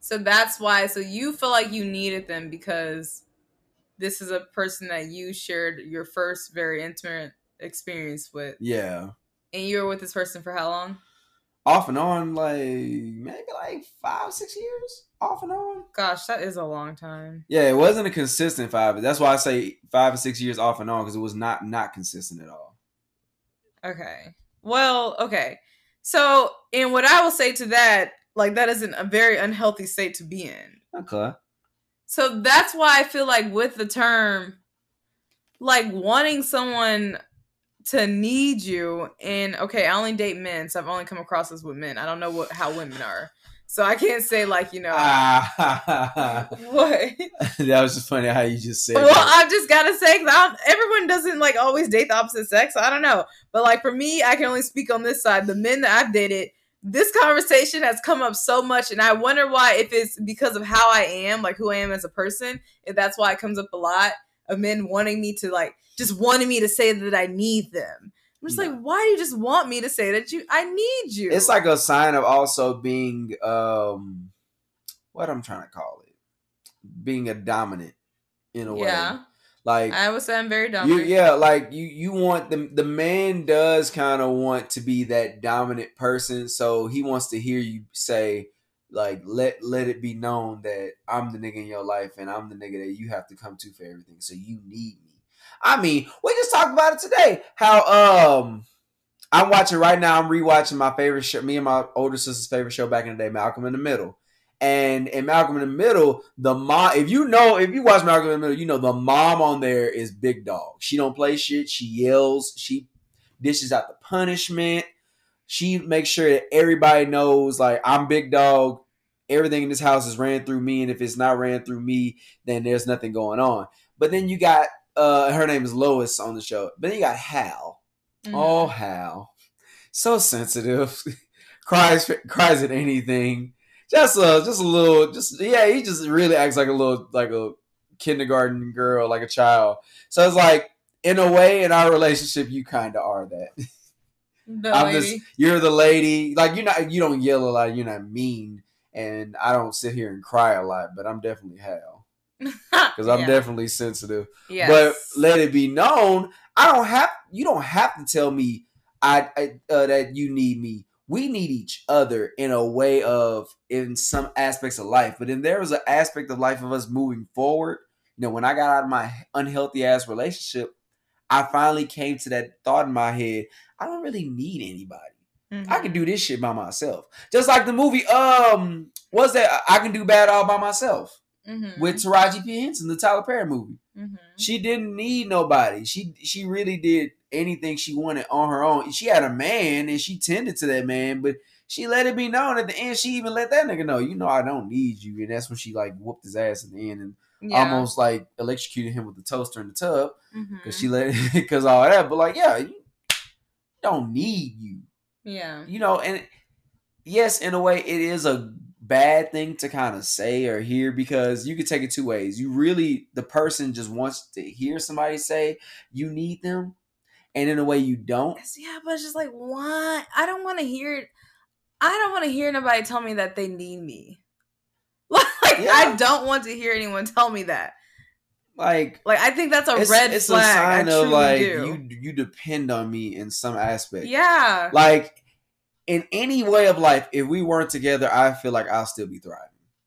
So that's why. So you feel like you needed them because this is a person that you shared your first very intimate experience with. Yeah. And you were with this person for how long? Off and on, like maybe like five, six years. Off and on. Gosh, that is a long time. Yeah, it wasn't a consistent five. That's why I say five or six years off and on because it was not not consistent at all. Okay. Well, okay. So, and what I will say to that, Like that isn't a very unhealthy state to be in. Okay. So that's why I feel like with the term, like wanting someone to need you, and okay, I only date men, so I've only come across this with men. I don't know what how women are, so I can't say like you know Ah, what. that was just funny how you just said well, that. I've just gotta say, 'cause don't, everyone doesn't like always date the opposite sex. So I don't know, but like for me, I can only speak on this side. The men that I've dated, this conversation has come up so much, and I wonder why. If it's because of how I am, like who I am as a person, if that's why it comes up a lot of men wanting me to like just wanting me to say that I need them. I'm just No. like, why do you just want me to say that you I need you? It's like a sign of also being um what I'm trying to call it. Being a dominant in a way. yeah, Like I would say I'm very you dominant. yeah, like you you want the the man does kind of want to be that dominant person, so he wants to hear you say like let let it be known that I'm the nigga in your life and I'm the nigga that you have to come to for everything. So you need me. I mean, we just talked about it today. How um I'm watching right now. I'm rewatching my favorite show. Me and my older sister's favorite show back in the day, Malcolm in the Middle. And in Malcolm in the Middle, the mom. If you know, if you watch Malcolm in the Middle, you know the mom on there is big dog. She don't play shit. She yells. She dishes out the punishment. She makes sure that everybody knows, like I'm big dog. Everything in this house is ran through me, and if it's not ran through me, then there's nothing going on. But then you got uh her name is Lois on the show. But then you got Hal. Mhm. Oh, Hal, so sensitive, cries cries at anything. Just a just a little, just yeah. He just really acts like a little like a kindergarten girl, like a child. So it's like in a way, in our relationship, you kind of are that. the I'm lady. just you're the lady. Like you're not you don't yell a lot. You're not mean, and I don't sit here and cry a lot. But I'm definitely Hal because I'm Yeah. definitely sensitive. Yes. But let it be known, I don't have you don't have to tell me I, I uh, that you need me. We need each other in a way of in some aspects of life, but then there was an aspect of life of us moving forward. You know, when I got out of my unhealthy ass relationship, I finally came to that thought in my head. I don't really need anybody. Mhm. I can do this shit by myself. Just like the movie, um, what's that? I can do bad all by myself Mhm. with Taraji P Henson, the Tyler Perry movie. Mhm. She didn't need nobody. She she really did anything she wanted on her own. She had a man and she tended to that man, but she let it be known at the end. She even let that nigga know, you know, I don't need you. And that's when she like whooped his ass at the end and Yeah. almost like electrocuted him with the toaster in the tub because she let because all that. But like, yeah, you don't need you Yeah. you know, and yes, in a way, it is a bad thing to kind of say or hear because you could take it two ways. You really, the person just wants to hear somebody say you need them, and in a way, you don't. Yeah, but it's just like, why? I don't want to hear. I don't want to hear nobody tell me that they need me. Like, Yeah. I don't want to hear anyone tell me that. Like, Like, I think that's a it's, red it's flag. a sign I of like do. you you depend on me in some aspect. yeah. Like in any way of life, if we weren't together, I feel like I'll still be thriving.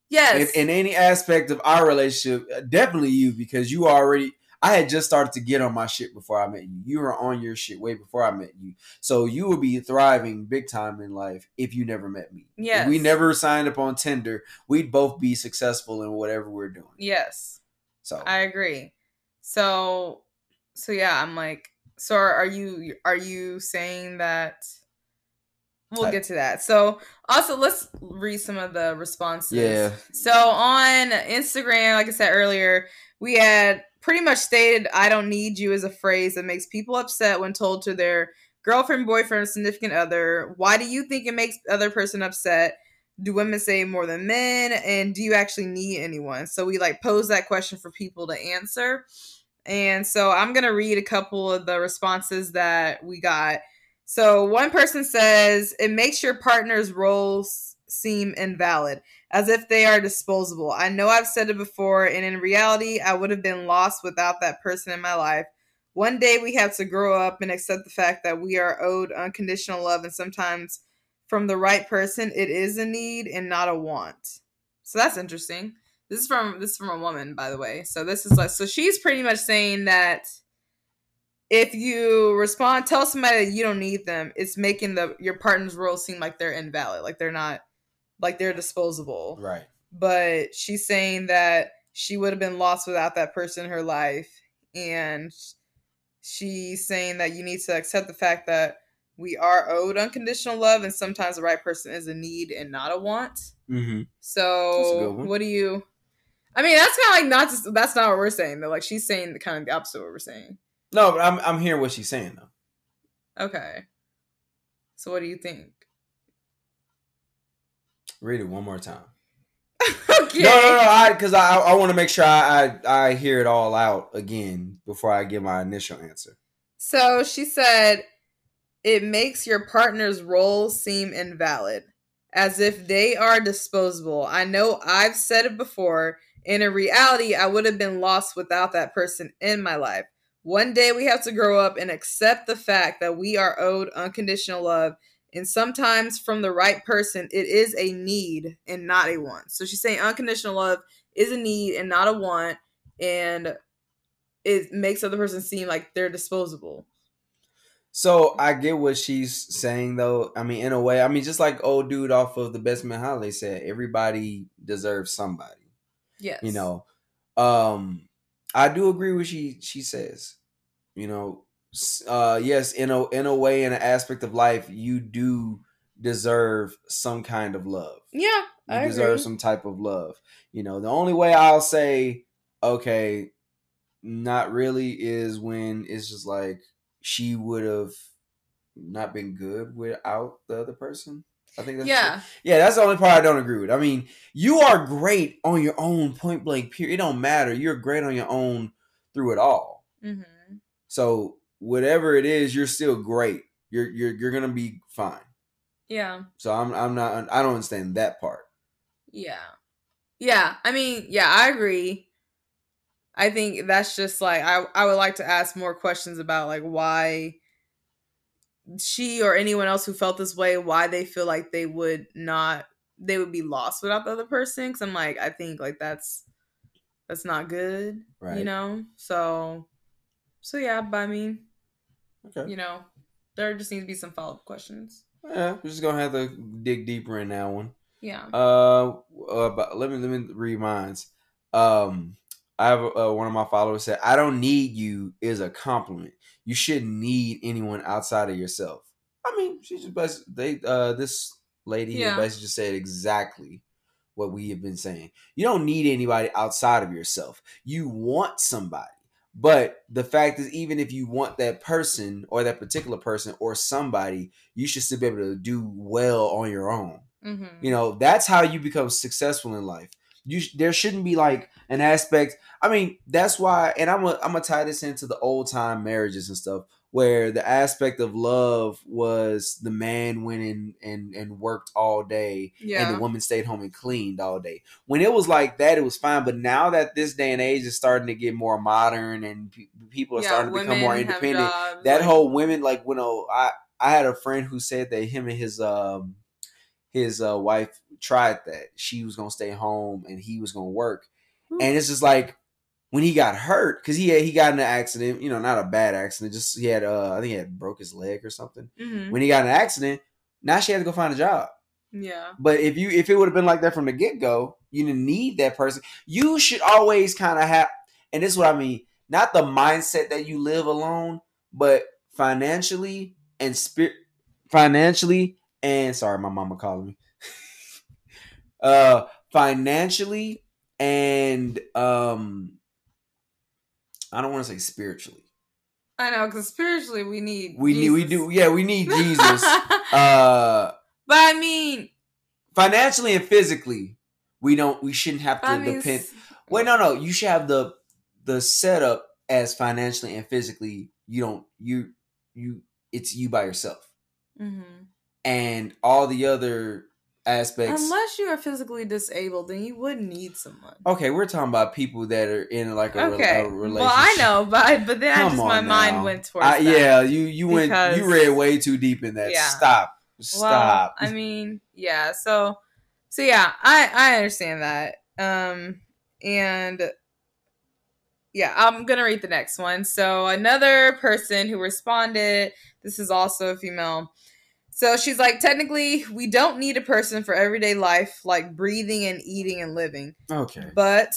yes. in, in any aspect of our relationship, uh, definitely you because you already. I had just started to get on my shit before I met you. You were on your shit way before I met you, so you would be thriving big time in life if you never met me. If Yes. we never signed up on Tinder, we'd both be successful in whatever we're doing. yes. So I agree. So, so yeah, I'm like, so are, you are you saying that? We'll I- get to that. So, also let's read some of the responses. yeah, So on Instagram, like I said earlier, we had pretty much stated "I don't need you" as a phrase that makes people upset when told to their girlfriend, boyfriend, significant other. Why do you think it makes other person upset? Do women say more than men? And do you actually need anyone? So we like pose that question for people to answer. And so I'm gonna read a couple of the responses that we got. So one person says it makes your partner's roles seem invalid as if they are disposable. I know I've said it before, and in reality, I would have been lost without that person in my life. One day we have to grow up and accept the fact that we are owed unconditional love, and sometimes from the right person, it is a need and not a want. So that's interesting. This is from this is from a woman, by the way. So this is like so she's pretty much saying that if you respond, tell somebody that you don't need them, it's making the your partner's role seem like they're invalid, like they're not like they're disposable. Right. But she's saying that she would have been lost without that person in her life. And she's saying that you need to accept the fact that we are owed unconditional love and sometimes the right person is a need and not a want. Mm-hmm. So what do you I mean that's kinda like not just that's not what we're saying though. Like she's saying the kind of the opposite of what we're saying. No, but I'm I'm hearing what she's saying though. Okay. So what do you think? Read it one more time. okay. No, no, no. I because I I want to make sure I, I I hear it all out again before I give my initial answer. So she said, it makes your partner's role seem invalid, as if they are disposable. I know I've said it before. In a reality, I would have been lost without that person in my life. One day we have to grow up and accept the fact that we are owed unconditional love. And sometimes from the right person, it is a need and not a want. So she's saying unconditional love is a need and not a want. And it makes the other person seem like they're disposable. So I get what she's saying though. I mean, in a way, I mean, just like old dude off of the Best Man Holiday said, everybody deserves somebody. Yes. You know, um, I do agree with she she says. You know, uh, yes, in a in a way, in an aspect of life, you do deserve some kind of love. Yeah, You I deserve agree. some type of love. You know, the only way I'll say, okay, not really is when it's just like she would have not been good without the other person. I think that's Yeah. yeah, that's the only part I don't agree with. I mean, you are great on your own, point blank. Period. It don't matter. You're great on your own through it all. hmm So whatever it is, you're still great. You're you're you're gonna be fine. Yeah. So I'm I'm not I don't understand that part. Yeah. Yeah. I mean, yeah, I agree. I think that's just like I I would like to ask more questions about like why she or anyone else who felt this way why they feel like they would not they would be lost without the other person cuz I'm like I think like that's that's not good, Right. you know? So so yeah, but I mean, Okay. you know, there just needs to be some follow-up questions. Yeah, we're just gonna have to dig deeper in that one. Yeah. Uh, uh but let me let me read mines. Um, I have uh, one of my followers said, "I don't need you" is a compliment. You shouldn't need anyone outside of yourself. I mean, she just bas- they uh this lady here Yeah. basically just said exactly what we have been saying. You don't need anybody outside of yourself. You want somebody. But the fact is, even if you want that person or that particular person or somebody, you should still be able to do well on your own. Mhm. You know, that's how you become successful in life. You there shouldn't be like an aspect. I mean, that's why, and I'm gonna I'm gonna tie this into the old time marriages and stuff, where the aspect of love was the man went in and and worked all day, Yeah. and the woman stayed home and cleaned all day. When it was like that, it was fine. But now that this day and age is starting to get more modern and pe- people are Yeah, starting to become more independent, jobs, that like- whole women like you know I I had a friend who said that him and his um his uh, wife tried that she was gonna stay home and he was gonna work, and it's just like when he got hurt because he had, he got in an accident, you know, not a bad accident, just he had uh I think he had broke his leg or something. Mhm. When he got in an accident, now she had to go find a job. Yeah. But if you if it would have been like that from the get go, you didn't need that person. You should always kind of have, and this is what I mean. Not the mindset that you live alone, but financially and spirit, financially and sorry, my mama calling me. Uh, financially and um, I don't want to say spiritually. I know, because spiritually we need We need, we do, yeah, we need Jesus. uh, but I mean, financially and physically, we don't, we shouldn't have to I mean, depend. Wait, no, no. You should have the the setup as financially and physically. You don't you you. It's you by yourself, mhm. and all the other aspects. unless you are physically disabled, then you wouldn't need someone. okay, we're talking about people that are in like a, re- Okay, a relationship. well I know, but but then just my on mind went towards I, that. yeah, you you went you read way too deep in that. Yeah. Stop, Well, stop. I mean, yeah. So, so yeah, I I understand that. Um, and yeah, I'm gonna read the next one. So another person who responded, this is also a female, So she's like, technically, we don't need a person for everyday life, like breathing and eating and living. Okay. But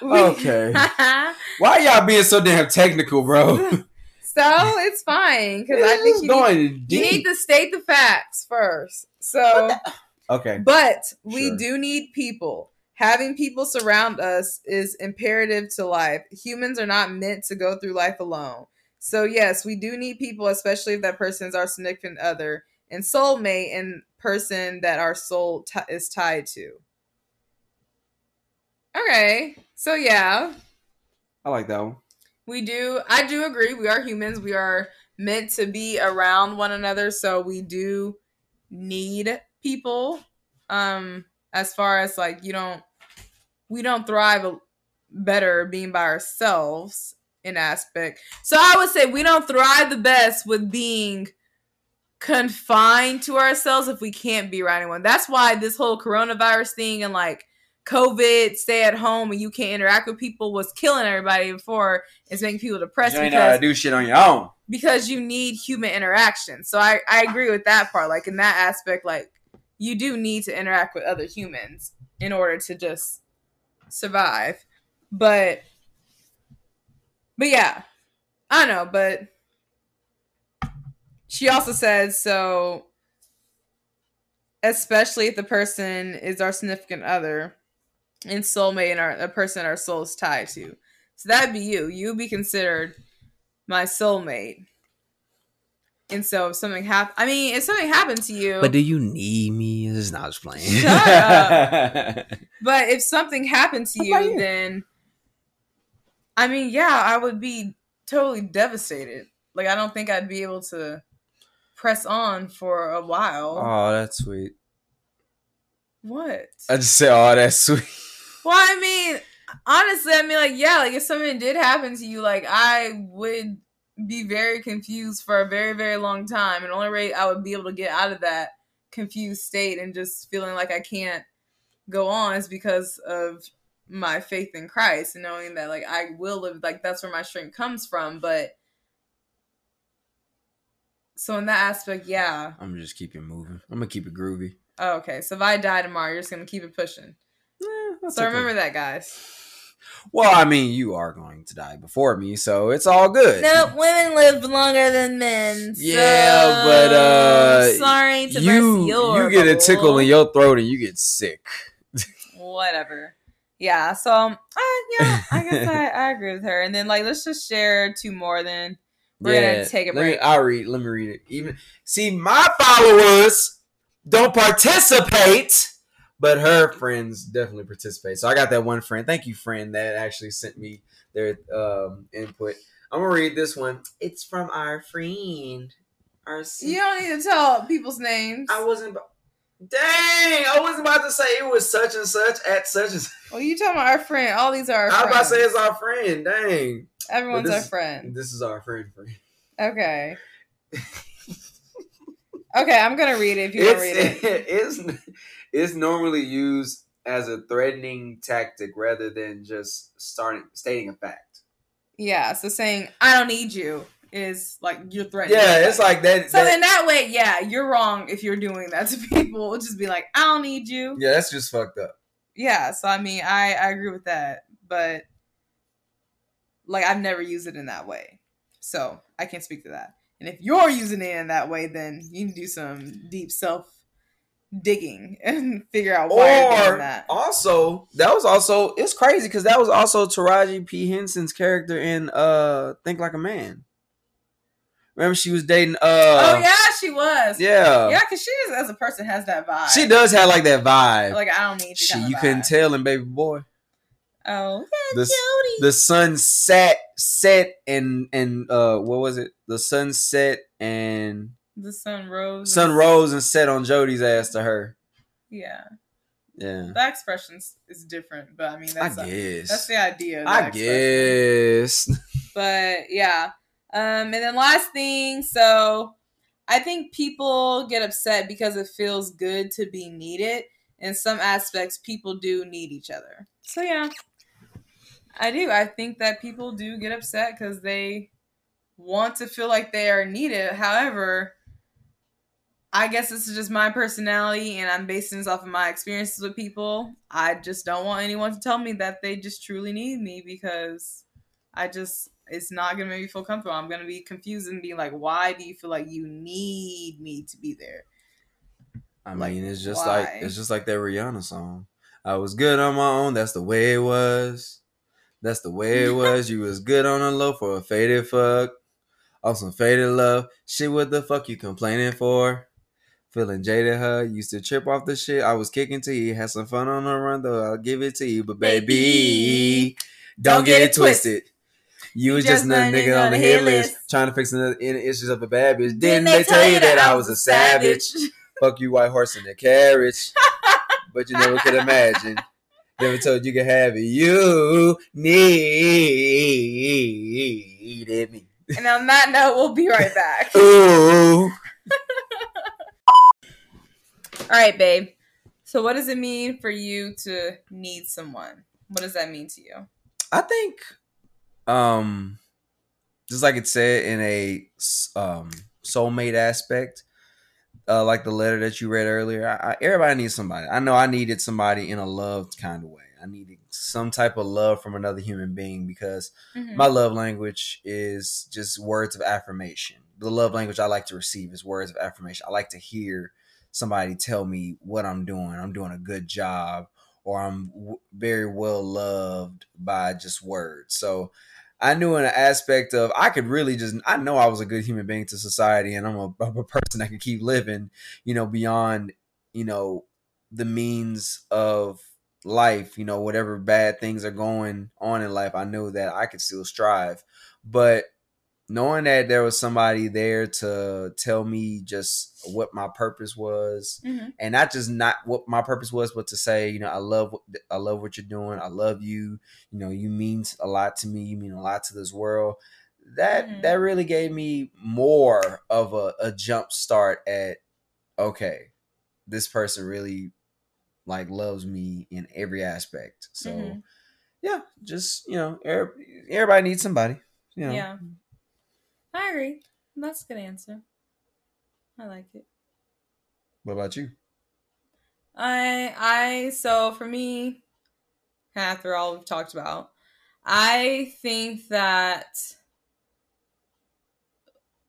we- Okay. Why y'all being so damn technical, bro? so it's fine because I think you need, you need to state the facts first. So, okay. but we Sure. do need people. Having people surround us is imperative to life. Humans are not meant to go through life alone. So yes, we do need people, especially if that person is our significant other and soulmate and person that our soul t- is tied to. Okay, so yeah, I like that one. we do. I do agree. We are humans. We are meant to be around one another, so we do need people. Um, as far as like you don't, we don't thrive a- better being by ourselves in aspect. So I would say we don't thrive the best with being confined to ourselves if we can't be around anyone. That's why this whole coronavirus thing and like COVID, stay at home and you can't interact with people was killing everybody before. It's making people depressed You ain't know how because to do shit on your own. because you need human interaction. So I, I agree with that part. Like in that aspect, like you do need to interact with other humans in order to just survive. But but yeah. I know, but she also says so especially if the person is our significant other and soulmate and our a person our soul is tied to. So that'd be you. You'd be considered my soulmate. And so if something happened, I mean, if something happened to you, But do you need me? This is not just playing. Shut up. but if something happened to you, you? then I mean, yeah, I would be totally devastated. Like I don't think I'd be able to press on for a while. oh, that's sweet. what? I just said, oh, that's sweet. Well, I mean, honestly, I mean, like, yeah, like if something did happen to you, like I would be very confused for a very, very long time, and the only way I would be able to get out of that confused state and just feeling like I can't go on is because of my faith in Christ and knowing that like I will live, like that's where my strength comes from. But so in that aspect, yeah. I'm gonna just keep it moving. I'm gonna keep it groovy. Oh, okay, so if I die tomorrow, you're just gonna keep it pushing. So remember that, guys. Well, I mean, you are going to die before me, so it's all good. Nope, women live longer than men. so Yeah, but, uh, sorry to you you get a tickle in your throat and you get sick. whatever. Yeah, so um, uh, yeah, I guess I, I agree with her. And then like, let's just share two more. Then we're gonna take a let me- break. I'll read. Let me read it. Even see, my followers don't participate, but her friends definitely participate. So I got that one friend. Thank you, friend, that actually sent me their um, input. I'm gonna read this one. It's from our friend. Our you don't need to tell people's names. I wasn't. Dang, I wasn't about to say it was such and such at such and. Such. well, you talking about our friend? All these are our I was about to say it's our friend. Dang, Everyone's but our friend. this is our friend. friend. Okay. okay, I'm gonna read it if you want to read it. it's, it's it's normally used as a threatening tactic rather than just starting stating a fact. Yeah, so saying I don't need you is like you're threatening. Yeah, it's like that. So that- in that way, yeah, you're wrong if you're doing that to people. It'll just be like, I don't need you. yeah, that's just fucked up. Yeah, so I mean, I I agree with that, but like I've never used it in that way, so I can't speak to that. And if you're using it in that way, then you need to do some deep self digging and figure out why you're doing Or that. also, that was also it's crazy because that was also Taraji P Henson's character in uh Think Like a Man. Remember she was dating uh oh yeah, she was. yeah yeah, because she is as a person has that vibe. she does have like that vibe. Like I don't need you. she, you couldn't tell in Baby Boy. Oh, The, Jody. the sun set set and and uh what was it? The sun set and the sun rose. sun rose and set on Jody's ass to her. Yeah, Yeah. that expression is- different, but I mean I that's a- guess. that's the idea. I expression. guess. but yeah um and then last thing so i think people get upset because it feels good to be needed. In some aspects people do need each other. So yeah i do. I think that people do get upset because they want to feel like they are needed. However I guess this is just my personality, and I'm basing this off of my experiences with people. I just don't want anyone to tell me that they just truly need me because I just it's not gonna make me feel comfortable. I'm gonna be confused and be like, why do you feel like you need me to be there? I Like, mean, it's just why? like it's just like that Rihanna song. I was good on my own. That's the way it was. That's the way it was. You was good on the low for a faded fuck. On some faded love. Shit, what the fuck you complaining for? Feeling jaded, huh? Used to trip off the shit. I was kicking to you. Had some fun on the run, though. I'll give it to you. But baby, Baby, don't, get, it twisted. You was just another nigga on the hit list, trying to fix any issues of a bad bitch. Didn't they tell you that I was a savage? Fuck you, white horse in the carriage. but you never could imagine. Never told you could have it. You needed me. and on that note, we'll be right back. Ooh. All right, babe. So, what does it mean for you to need someone? What does that mean to you? I think, um, just like it said in a um soulmate aspect, uh, like the letter that you read earlier. I, I, everybody needs somebody. I know I needed somebody in a loved kind of way. I needed some type of love from another human being because Mhm. my love language is just words of affirmation. The love language I like to receive is words of affirmation. I like to hear somebody tell me what I'm doing. I'm doing a good job, or I'm w- very well loved by just words. So I knew in an aspect of I could really just I know I was a good human being to society, and I'm a, I'm a person that can keep living, you know, beyond you know the means of life. You know, whatever bad things are going on in life, I know that I could still strive. But knowing that there was somebody there to tell me just what my purpose was Mhm. and not just not what my purpose was but to say you know i love what i love what you're doing i love you you know you mean a lot to me you mean a lot to this world that Mhm. that really gave me more of a, a jump start at okay this person really like loves me in every aspect so Mhm. yeah just you know er- everybody needs somebody you know Yeah. I agree. That's a good answer. I like it. what about you I I so for me, after all we've talked about, I think that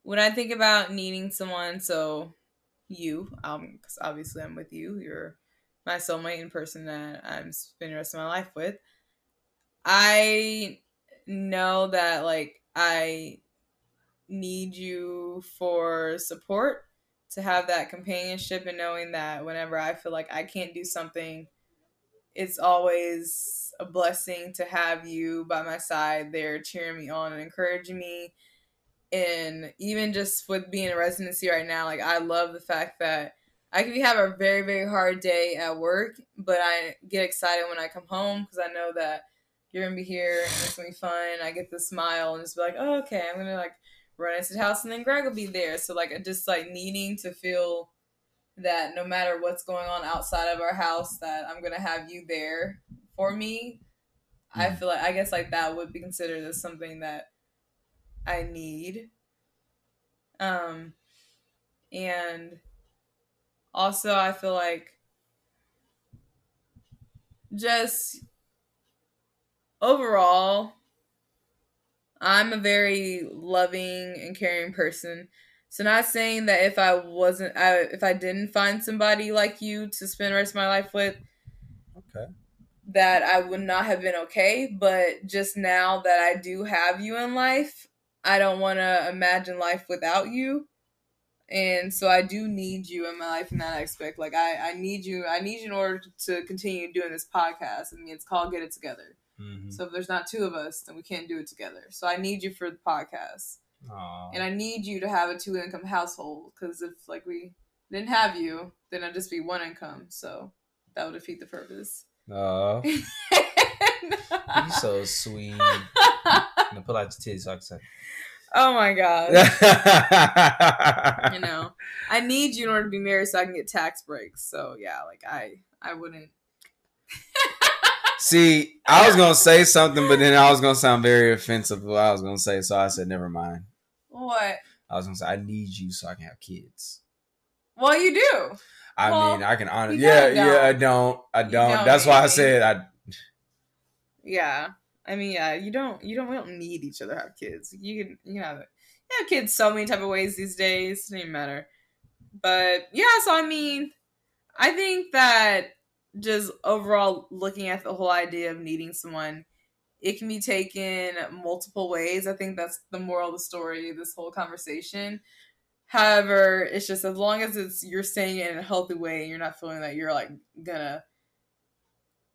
when I think about needing someone, so you, um, because obviously I'm with you, you're my soulmate and person that I'm spending the rest of my life with. I know that like I need you for support to have that companionship and knowing that whenever I feel like I can't do something, it's always a blessing to have you by my side there cheering me on and encouraging me. And even just with being in residency right now, like I love the fact that I can have a very, very hard day at work, but I get excited when I come home because I know that you're gonna be here and it's gonna be fun. I get the smile and just be like, oh, okay, I'm gonna like run into the house and then Greg will be there. So like just like needing to feel that no matter what's going on outside of our house, that I'm gonna have you there for me. I Mhm. feel like I guess like that would be considered as something that I need. Um and also I feel like just overall I'm a very loving and caring person. So not saying that if I wasn't I, if I didn't find somebody like you to spend the rest of my life with okay that I would not have been okay, but just now that I do have you in life, I don't want to imagine life without you. And so I do need you in my life in that aspect. Like I, I need you. I need you in order to continue doing this podcast. I mean, it's called Get It Together. Mm-hmm. So if there's not two of us, then we can't do it together. So I need you for the podcast, and I need you to have a two income household. Because if like we didn't have you, then I'd just be one income. So that would defeat the purpose. Oh, You're so sweet. Now pull out your titties so I can say. oh my god. you know, I need you in order to be married so I can get tax breaks. So yeah, like I, I wouldn't. See, I was gonna say something, but then I was gonna sound very offensive. What I was gonna say, so I said, never mind. What? I was gonna say, I need you so I can have kids. Well, you do. I Well, mean, I can honestly. Yeah, kinda yeah, I don't. don't. I don't. don't, That's why I said I. Yeah. I mean, yeah, you don't you don't we don't need each other to have kids. You can you can have you have kids so many type of ways these days. It doesn't even matter. But yeah, so I mean, I think that just overall looking at the whole idea of needing someone, it can be taken multiple ways. I think that's the moral of the story this whole conversation. However, it's just as long as it's you're saying it in a healthy way and you're not feeling that you're like gonna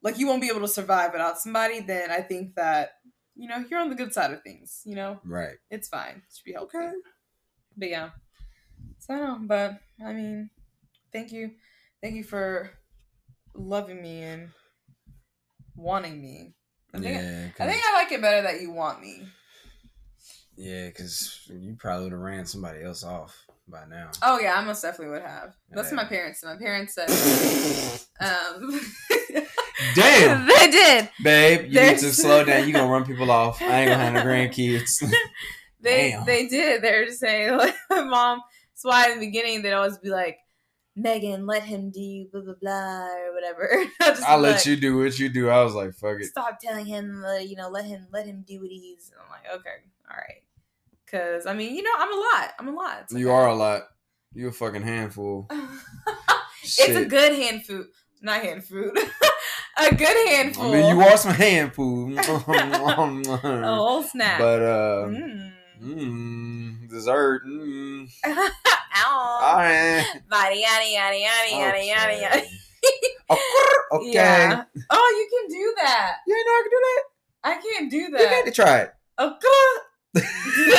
like you won't be able to survive without somebody, then I think that you know you're on the good side of things. You know, Right. it's fine. It should be healthy. But yeah, so I know, but I mean, thank you, thank you for loving me and wanting me. I think, Yeah. I think I like it better that you want me. Yeah, because you probably would have ran somebody else off by now. Oh yeah, I most definitely would have. That's what my parents. My parents said. um, Damn, they did. babe, you need to slow down. You gonna run people off. I ain't gonna have no grandkids. They Damn. they did. They were just saying like mom. That's why in the beginning they'd always be like, "Megan, let him do blah blah blah or whatever." I'll just let you do what you do. I was like, fuck it. Stop telling him, uh, you know, let him let him do what he's. I'm like, okay, all right, because I mean, you know, I'm a lot. I'm a lot. It's You are a lot. You a fucking handful. it's a good hand food, not hand food. a good handful. I mean, you are some handful. a whole snack. but uh, Mm. mm, dessert. Mm, All right. Yada yada yada yada yada yada yada. Okay. Yeah. Oh, you can do that. You ain't know I can do that. I can't do that. You got to try it. Okay.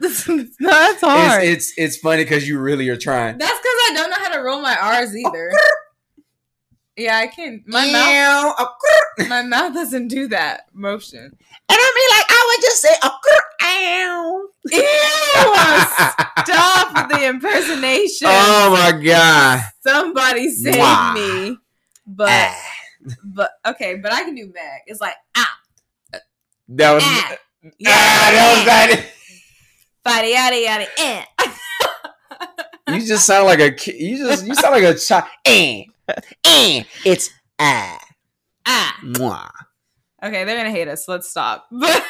no, that's hard. It's it's it's funny because you really are trying. that's because I don't know how to roll my R's either. Yeah, I can. My mouth, mouth. my mouth doesn't do that motion. And I mean, like, I would just say, ow. Ew! Stop the impersonation. Oh my god. Somebody save Mwah. me. But Ah. but okay, but I can do Meg. It's like ah That was ah. ah, that was that. Yada yada yada. Eh. You just sound like a kid. You just you sound like a child. Eh. Eh. It's ah. Ah. Mwah. Okay, they're gonna hate us. So let's stop. But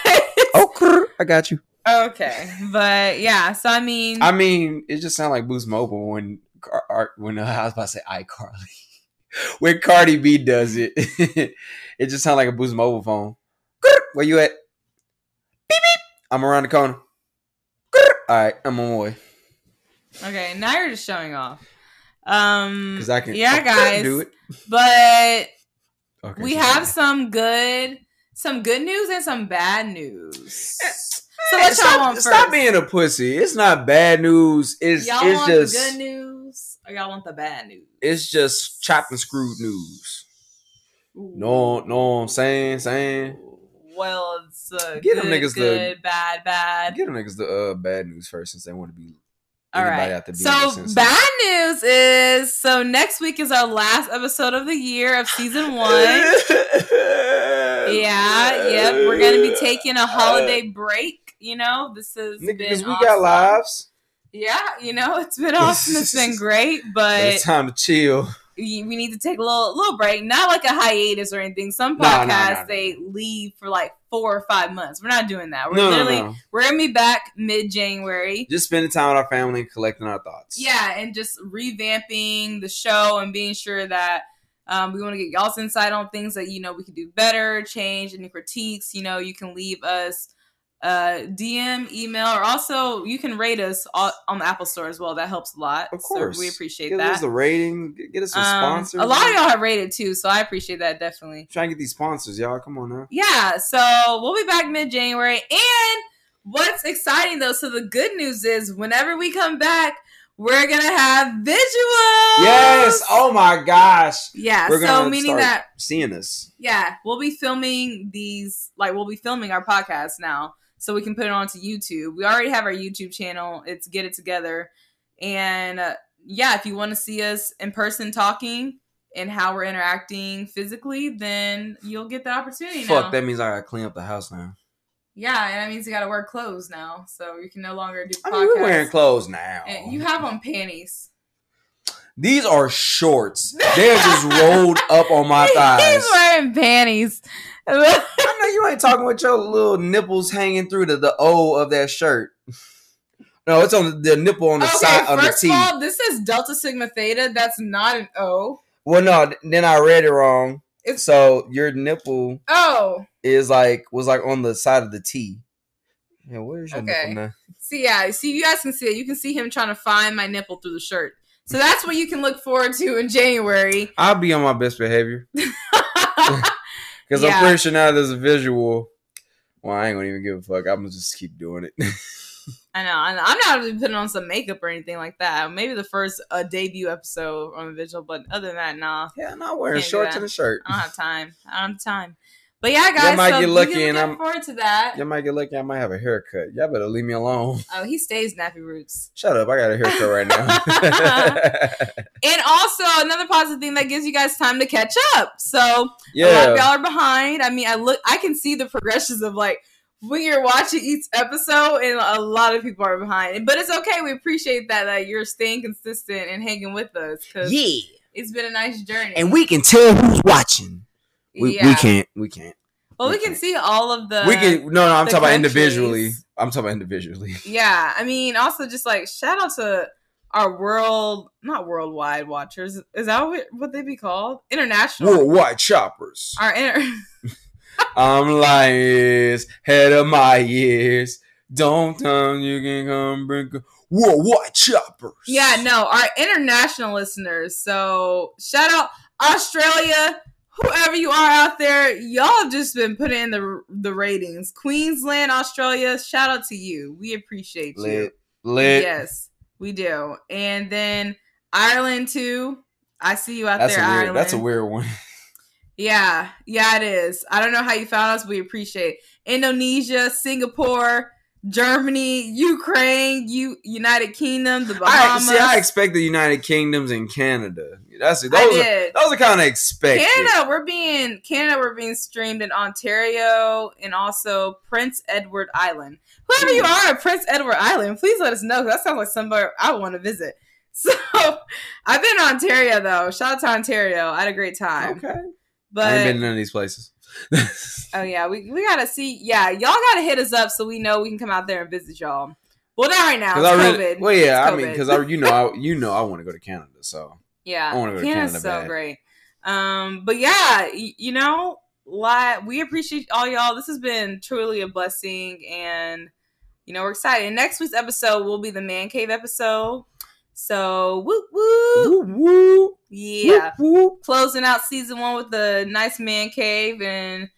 Oh, I got you. okay, but yeah. So I mean, I mean, it just sounded like Boost Mobile when when uh, I was about to say iCarly. when Cardi B does it, it just sounds like a Boost Mobile phone. Where you at? Beep beep. I'm around the corner. All right, I'm on my way okay. Now you're just showing off. Um, because I can. Yeah, I guys. do it. But Okay, we so- have some good, some good news and some bad news. So Hey, stop, stop being a pussy. It's not bad news. It's y'all it's want just the good news or y'all want the bad news? it's just chopped and screwed news. No, no, I'm saying, saying. Well, it's uh, Get them good, niggas the- good, bad, bad. Get them niggas the uh, bad news first since they want to be. All right. out there being So bad news is so next week is our last episode of the year of season one. yeah, yep. We're gonna be taking a holiday break. You know, this been Because we awesome. got lives. Yeah, you know, it's been awesome. It's been great, But but it's time to chill. We need to take a little little break. Not like a hiatus or anything. Some No, no, podcasts no, no. they leave for like four or five months. We're not doing that. We're literally no. we're gonna be back mid January. Just spending time with our family and collecting our thoughts. Yeah, and just revamping the show and being sure that um, we want to get y'all's insight on things that you know we can do better, change, any critiques. You know, you can leave us uh, DM, email, or also you can rate us all, on the Apple Store as well. That helps a lot. Of course. so we appreciate Give that. us the rating. Get us some Um, sponsors. a lot of y'all have rated too, so I appreciate that definitely. Try and get these sponsors, y'all. Come on now. Yeah, so we'll be back mid January. And what's exciting though, so the good news is whenever we come back, we're gonna have visuals. Yes. Oh my gosh. Yeah, We're so meaning that seeing this. yeah, we'll be filming these like we'll be filming our podcast now, so we can put it onto YouTube. We already have our YouTube channel. It's Get It Together, and uh, yeah, if you want to see us in person talking, and how we're interacting physically, then you'll get the opportunity Fuck, now. that means I gotta clean up the house now. Yeah, and that means you got to wear clothes now, so you can no longer do. I mean, we're wearing clothes now. And you have on panties. These are shorts. They're just rolled up on my thighs. He's wearing panties. I know you ain't talking with your little nipples hanging through the, the O of that shirt. No, it's on the, nipple on the okay, side on the first T. of all, this is Delta Sigma Theta. That's not an O. well, no, then I read it wrong. It's- so your nipple Oh, is like was like on the side of the T. Yeah, where's your Okay. nipple now? see, yeah, see, you guys can see it. You can see him trying to find my nipple through the shirt. So that's what you can look forward to in January. I'll be on my best behavior because Yeah. I'm pretty sure now there's a visual. Well, I ain't gonna even give a fuck. I'm gonna just keep doing it. I know. I know. I'm not really putting on some makeup or anything like that. Maybe the first uh, debut episode on the visual, but other than that, nah. yeah, I'm not wearing shorts and a shirt. I don't have time. I don't have time. But yeah, guys, might so get lucky and I'm- looking forward to that. Y'all might get lucky. I might have a haircut. Y'all better leave me alone. Oh, he stays nappy roots. Shut up. I got a haircut right now. And also another positive thing that gives you guys time to catch up. So a lot of yeah. y'all are behind. I mean, I look, I can see the progressions of like when you're watching each episode, and a lot of people are behind. But it's okay. We appreciate that that you're staying consistent and hanging with us because Yeah. it's been a nice journey. And we can tell who's watching. We, yeah. we can't. We can't. Well, we can see all of the. we can. No, no. I'm talking about individually. I'm talking about individually. Yeah, I mean, also just like shout out to our world, not worldwide watchers. Is that what, what they be called? International. Worldwide choppers. Our inter- I'm like head of my years. Don't tell you can come bring a- worldwide choppers. yeah, no, our international listeners. So shout out Australia, whoever you are out there. Y'all have just been putting in the the ratings. Queensland, Australia. Shout out to you. We appreciate you. lit, lit. Yes, we do. And then Ireland too. I see you out That's a there, weird. Ireland. That's a weird one. Yeah, yeah, it is. I don't know how you found us. We appreciate Indonesia, Singapore, Germany, Ukraine, U- United Kingdom, the I Bahamas. see. I expect the United Kingdoms and Canada. That's those I are those are kind of expected. Canada, we're being Canada, we're being streamed in Ontario and also Prince Edward Island. Whoever you are at Prince Edward Island, please let us know. That sounds like somewhere I want to visit. So I've been to Ontario though. Shout out to Ontario. I had a great time. Okay. But I ain't been to none of these places. Oh yeah, we, we gotta see. Yeah, y'all gotta hit us up so we know we can come out there and visit y'all. Well, not right now. It's I COVID. really, well, yeah, I mean, because I, you know, I, you know, I want to go to Canada, so yeah, I go to Canada's Canada so bad. great. Um, but yeah, y- you know, like we appreciate all y'all. This has been truly a blessing, and you know we're excited. And next week's episode will be the man cave episode. So whoop whoop, woo woo, yeah. whoop, whoop. closing out season one with the nice man cave and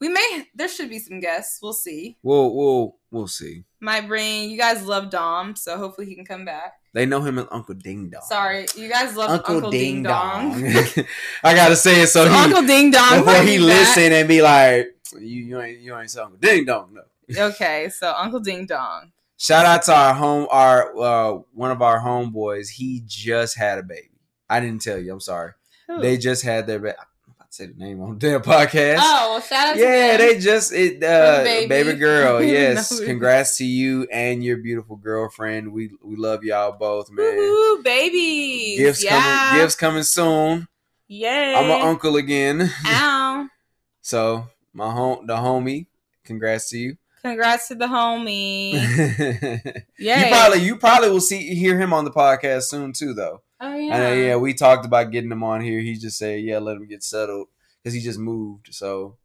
we may there should be some guests we'll see We'll, we'll, we'll see. might bring you guys love dom so hopefully he can come back They know him as Uncle Ding Dong. sorry you guys love uncle, Uncle, ding, Ding dong, Dong. I gotta say it so he uncle ding dong before he be back. listen and be like, you, you ain't, you ain't Uncle Ding Dong. No. okay so uncle ding dong Shout out to our home, our uh, one of our homeboys. He just had a baby. I didn't tell you. I'm sorry. Who? They just had their. Ba- I'm about to say the name on their podcast. oh well shout out to yeah, they just it uh baby. baby. girl. Yes, No. congrats to you and your beautiful girlfriend. We we love y'all both, man. Woohoo, babies Gifts yeah coming, gifts coming soon. yay I'm an uncle again, ow so my home the homie. Congrats to you. Congrats to the homie yeah. you yeah probably you probably will see hear him on the podcast soon too, though. oh I know, yeah, we talked about getting him on here. He just said, yeah, let him get settled because he just moved. So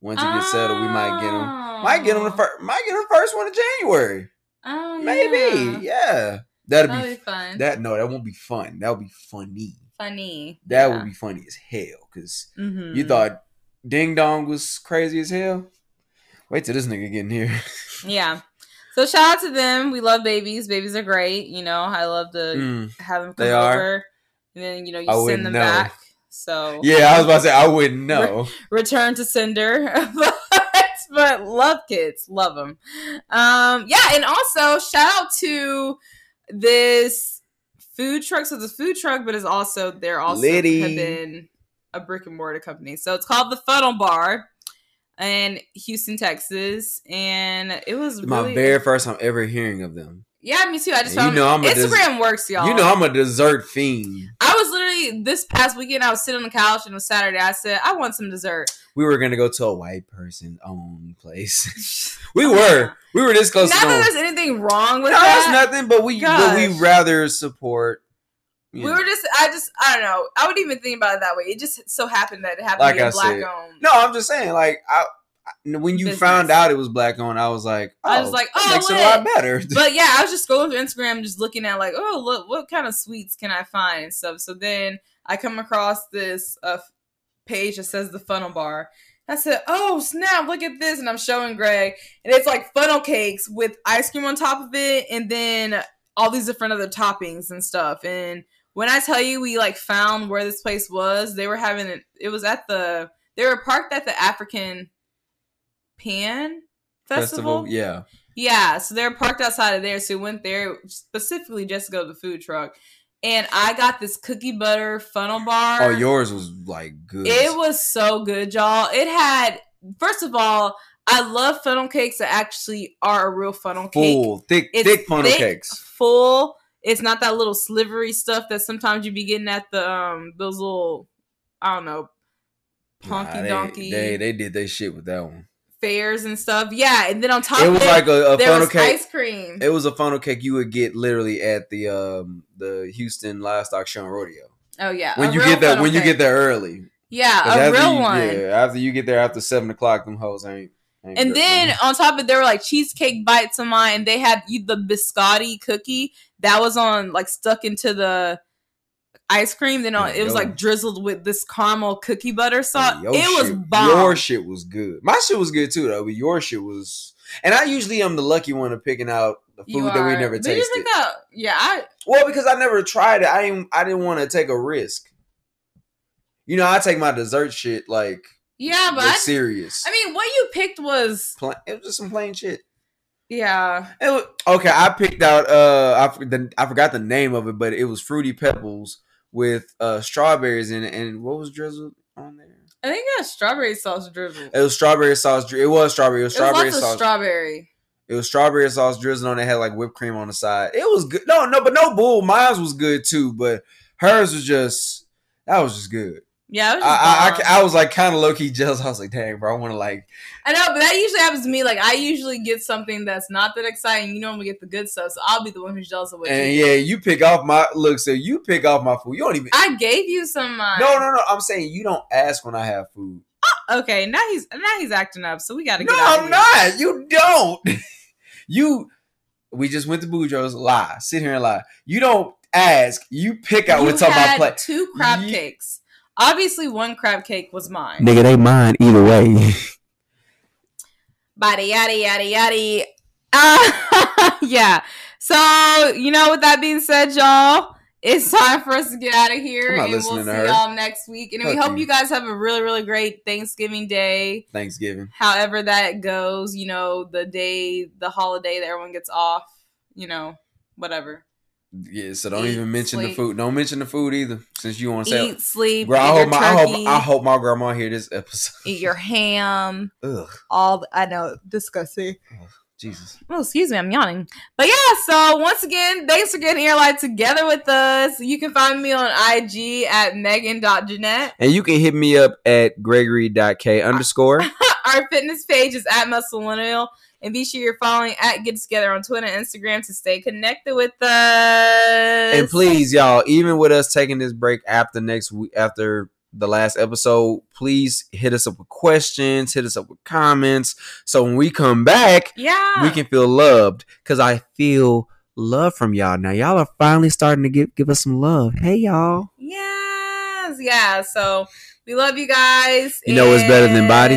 once he gets settled, we might get him. Might get him the first. Might get him the first one of January. Oh, Maybe. yeah. Yeah. That'd That'll be be fun. that. No, that won't be fun. That would be funny. Funny. That yeah. would be funny as hell. Cause Mhm. you thought Ding Dong was crazy as hell. Wait till this nigga get in here. Yeah. So shout out to them. We love babies. Babies are great. You know, I love to Mm. have them come They are. over. And then, you know, you I send them know. back. So Yeah, I was about to say I wouldn't know. return to sender. but, but love kids. Love them. Um, yeah, and also shout out to this food truck. So it's a food truck, but it's also they're also Liddy. have been a brick and mortar company. So it's called the Funnel Bar in Houston, Texas, and it was My really very first time ever hearing of them. yeah. Me too. I just you found know I'm a des- Instagram works, y'all. You know I'm a dessert fiend. I was literally this past weekend. I was sitting on the couch and it was Saturday. I said I want some dessert. We were gonna go to a white person owned place. we were. We were this close Not to that there's anything wrong with No, that. it's nothing. But we, but we rather support. We know. were just, I just, I don't know. I wouldn't even think about it that way. It just so happened that it happened Like to be I black said. owned. No, I'm just saying. Like I, when you Business. found out it was black owned, I was like, oh, I was like, oh, makes it a lot better. But yeah, I was just scrolling through Instagram, just looking at like, oh, look, what kind of sweets can I find and stuff. So then I come across this uh, page that says the funnel bar. I said, oh snap, look at this, and I'm showing Greg, and it's like funnel cakes with ice cream on top of it, and then all these different other toppings and stuff. And when I tell you, we like found where this place was, they were having it. It was at the. They were parked at the African Pan Festival. yeah. Yeah, so they're parked outside of there. So we went there specifically just to go to the food truck. And I got this cookie butter funnel bar. Oh, yours was like good. It was so good, y'all. It had, first of all, I love funnel cakes that actually are a real funnel cake. full, thick, It's thick funnel thick, cakes. Full. It's not that little slivery stuff that sometimes you be getting at the um those little I don't know punky Nah, they, donkey They they did their shit with that one. fairs and stuff. Yeah, and then on top It of was like a, a funnel cake. ice cream. It was a funnel cake you would get literally at the um the Houston Livestock Show and Rodeo. oh yeah, When a you get that when you get there early. Yeah, a real you- one. Yeah, after you get there after seven o'clock, them hoes ain't. And then on top of it, there were like cheesecake bites of mine. And they had the biscotti cookie that was on like stuck into the ice cream. Then on, it was like drizzled with this caramel cookie butter sauce. It was shit- bomb. Your shit was good. My shit was good too, though. But your shit was. And I usually am the lucky one of picking out the food that we never you tasted. that? Yeah, I Well, because I never tried it, I didn't. I didn't want to take a risk. You know, I take my dessert shit like yeah, but serious. I mean, what you picked was Pla- it was just some plain shit. yeah. It was, okay, I picked out. Uh, I the, I forgot the name of it, but it was fruity pebbles with uh strawberries in it, and what was drizzled on there? I think it was strawberry sauce drizzle. It was strawberry sauce. dri- It was strawberry. It was It was strawberry lots of sauce. strawberry. It was strawberry sauce drizzled on it. Had like whipped cream on the side. It was good. No, no, but no bull. Mine was good too, but hers was just that was just good. Yeah, it was I I. I, I was like kind of low key jealous. I was like, dang, bro, I want to like. I know, but that usually happens to me. Like I usually get something that's not that exciting. You normally get the good stuff, so I'll be the one who's jealous of what And you. yeah, you pick off my look. So you pick off my food. You don't even. I gave you some. Uh, No, no, no. I'm saying you don't ask when I have food. Okay, now he's now he's acting up, so we got to No, get. out of I'm here. not. You don't. you. We just went to Boudreaux's. Lie. Sit here and lie. You don't ask. You pick out You what's on my plate. Two crab Ye- cakes. Obviously, one crab cake was mine. Nigga, they mine either way. Body yada yada yada. Uh, yeah. So you know, with that being said, y'all, it's time for us to get out of here, I'm not and we'll listening see her. y'all next week. And we hope you. you guys have a really, really great Thanksgiving day. Thanksgiving. However that goes, you know, the day, the holiday that everyone gets off. You know, whatever. Yeah, so don't Eat, even mention the food. Don't mention the food either, since you want to say. Eat, sleep, Bro, I eat hope your my I turkey, hope I hope my grandma hear this episode. eat your ham. Ugh, All the, I know, disgusting. Jesus. Oh, excuse me, I'm yawning. But yeah, so once again, thanks for getting your life together with us. You can find me on IG at megan.jeanette. And you can hit me up at gregory.k underscore. Our fitness page is at Muscle Millennial. And be sure you're following at Get Together on Twitter and Instagram to stay connected with us. and please, y'all, even with us taking this break after next week, after the last episode, please hit us up with questions, hit us up with comments. So when we come back, Yeah. we can feel loved. Cause I feel love from y'all. Now y'all are finally starting to give give us some love. Hey y'all. Yes, yeah. So we love you guys. You know what's better than body?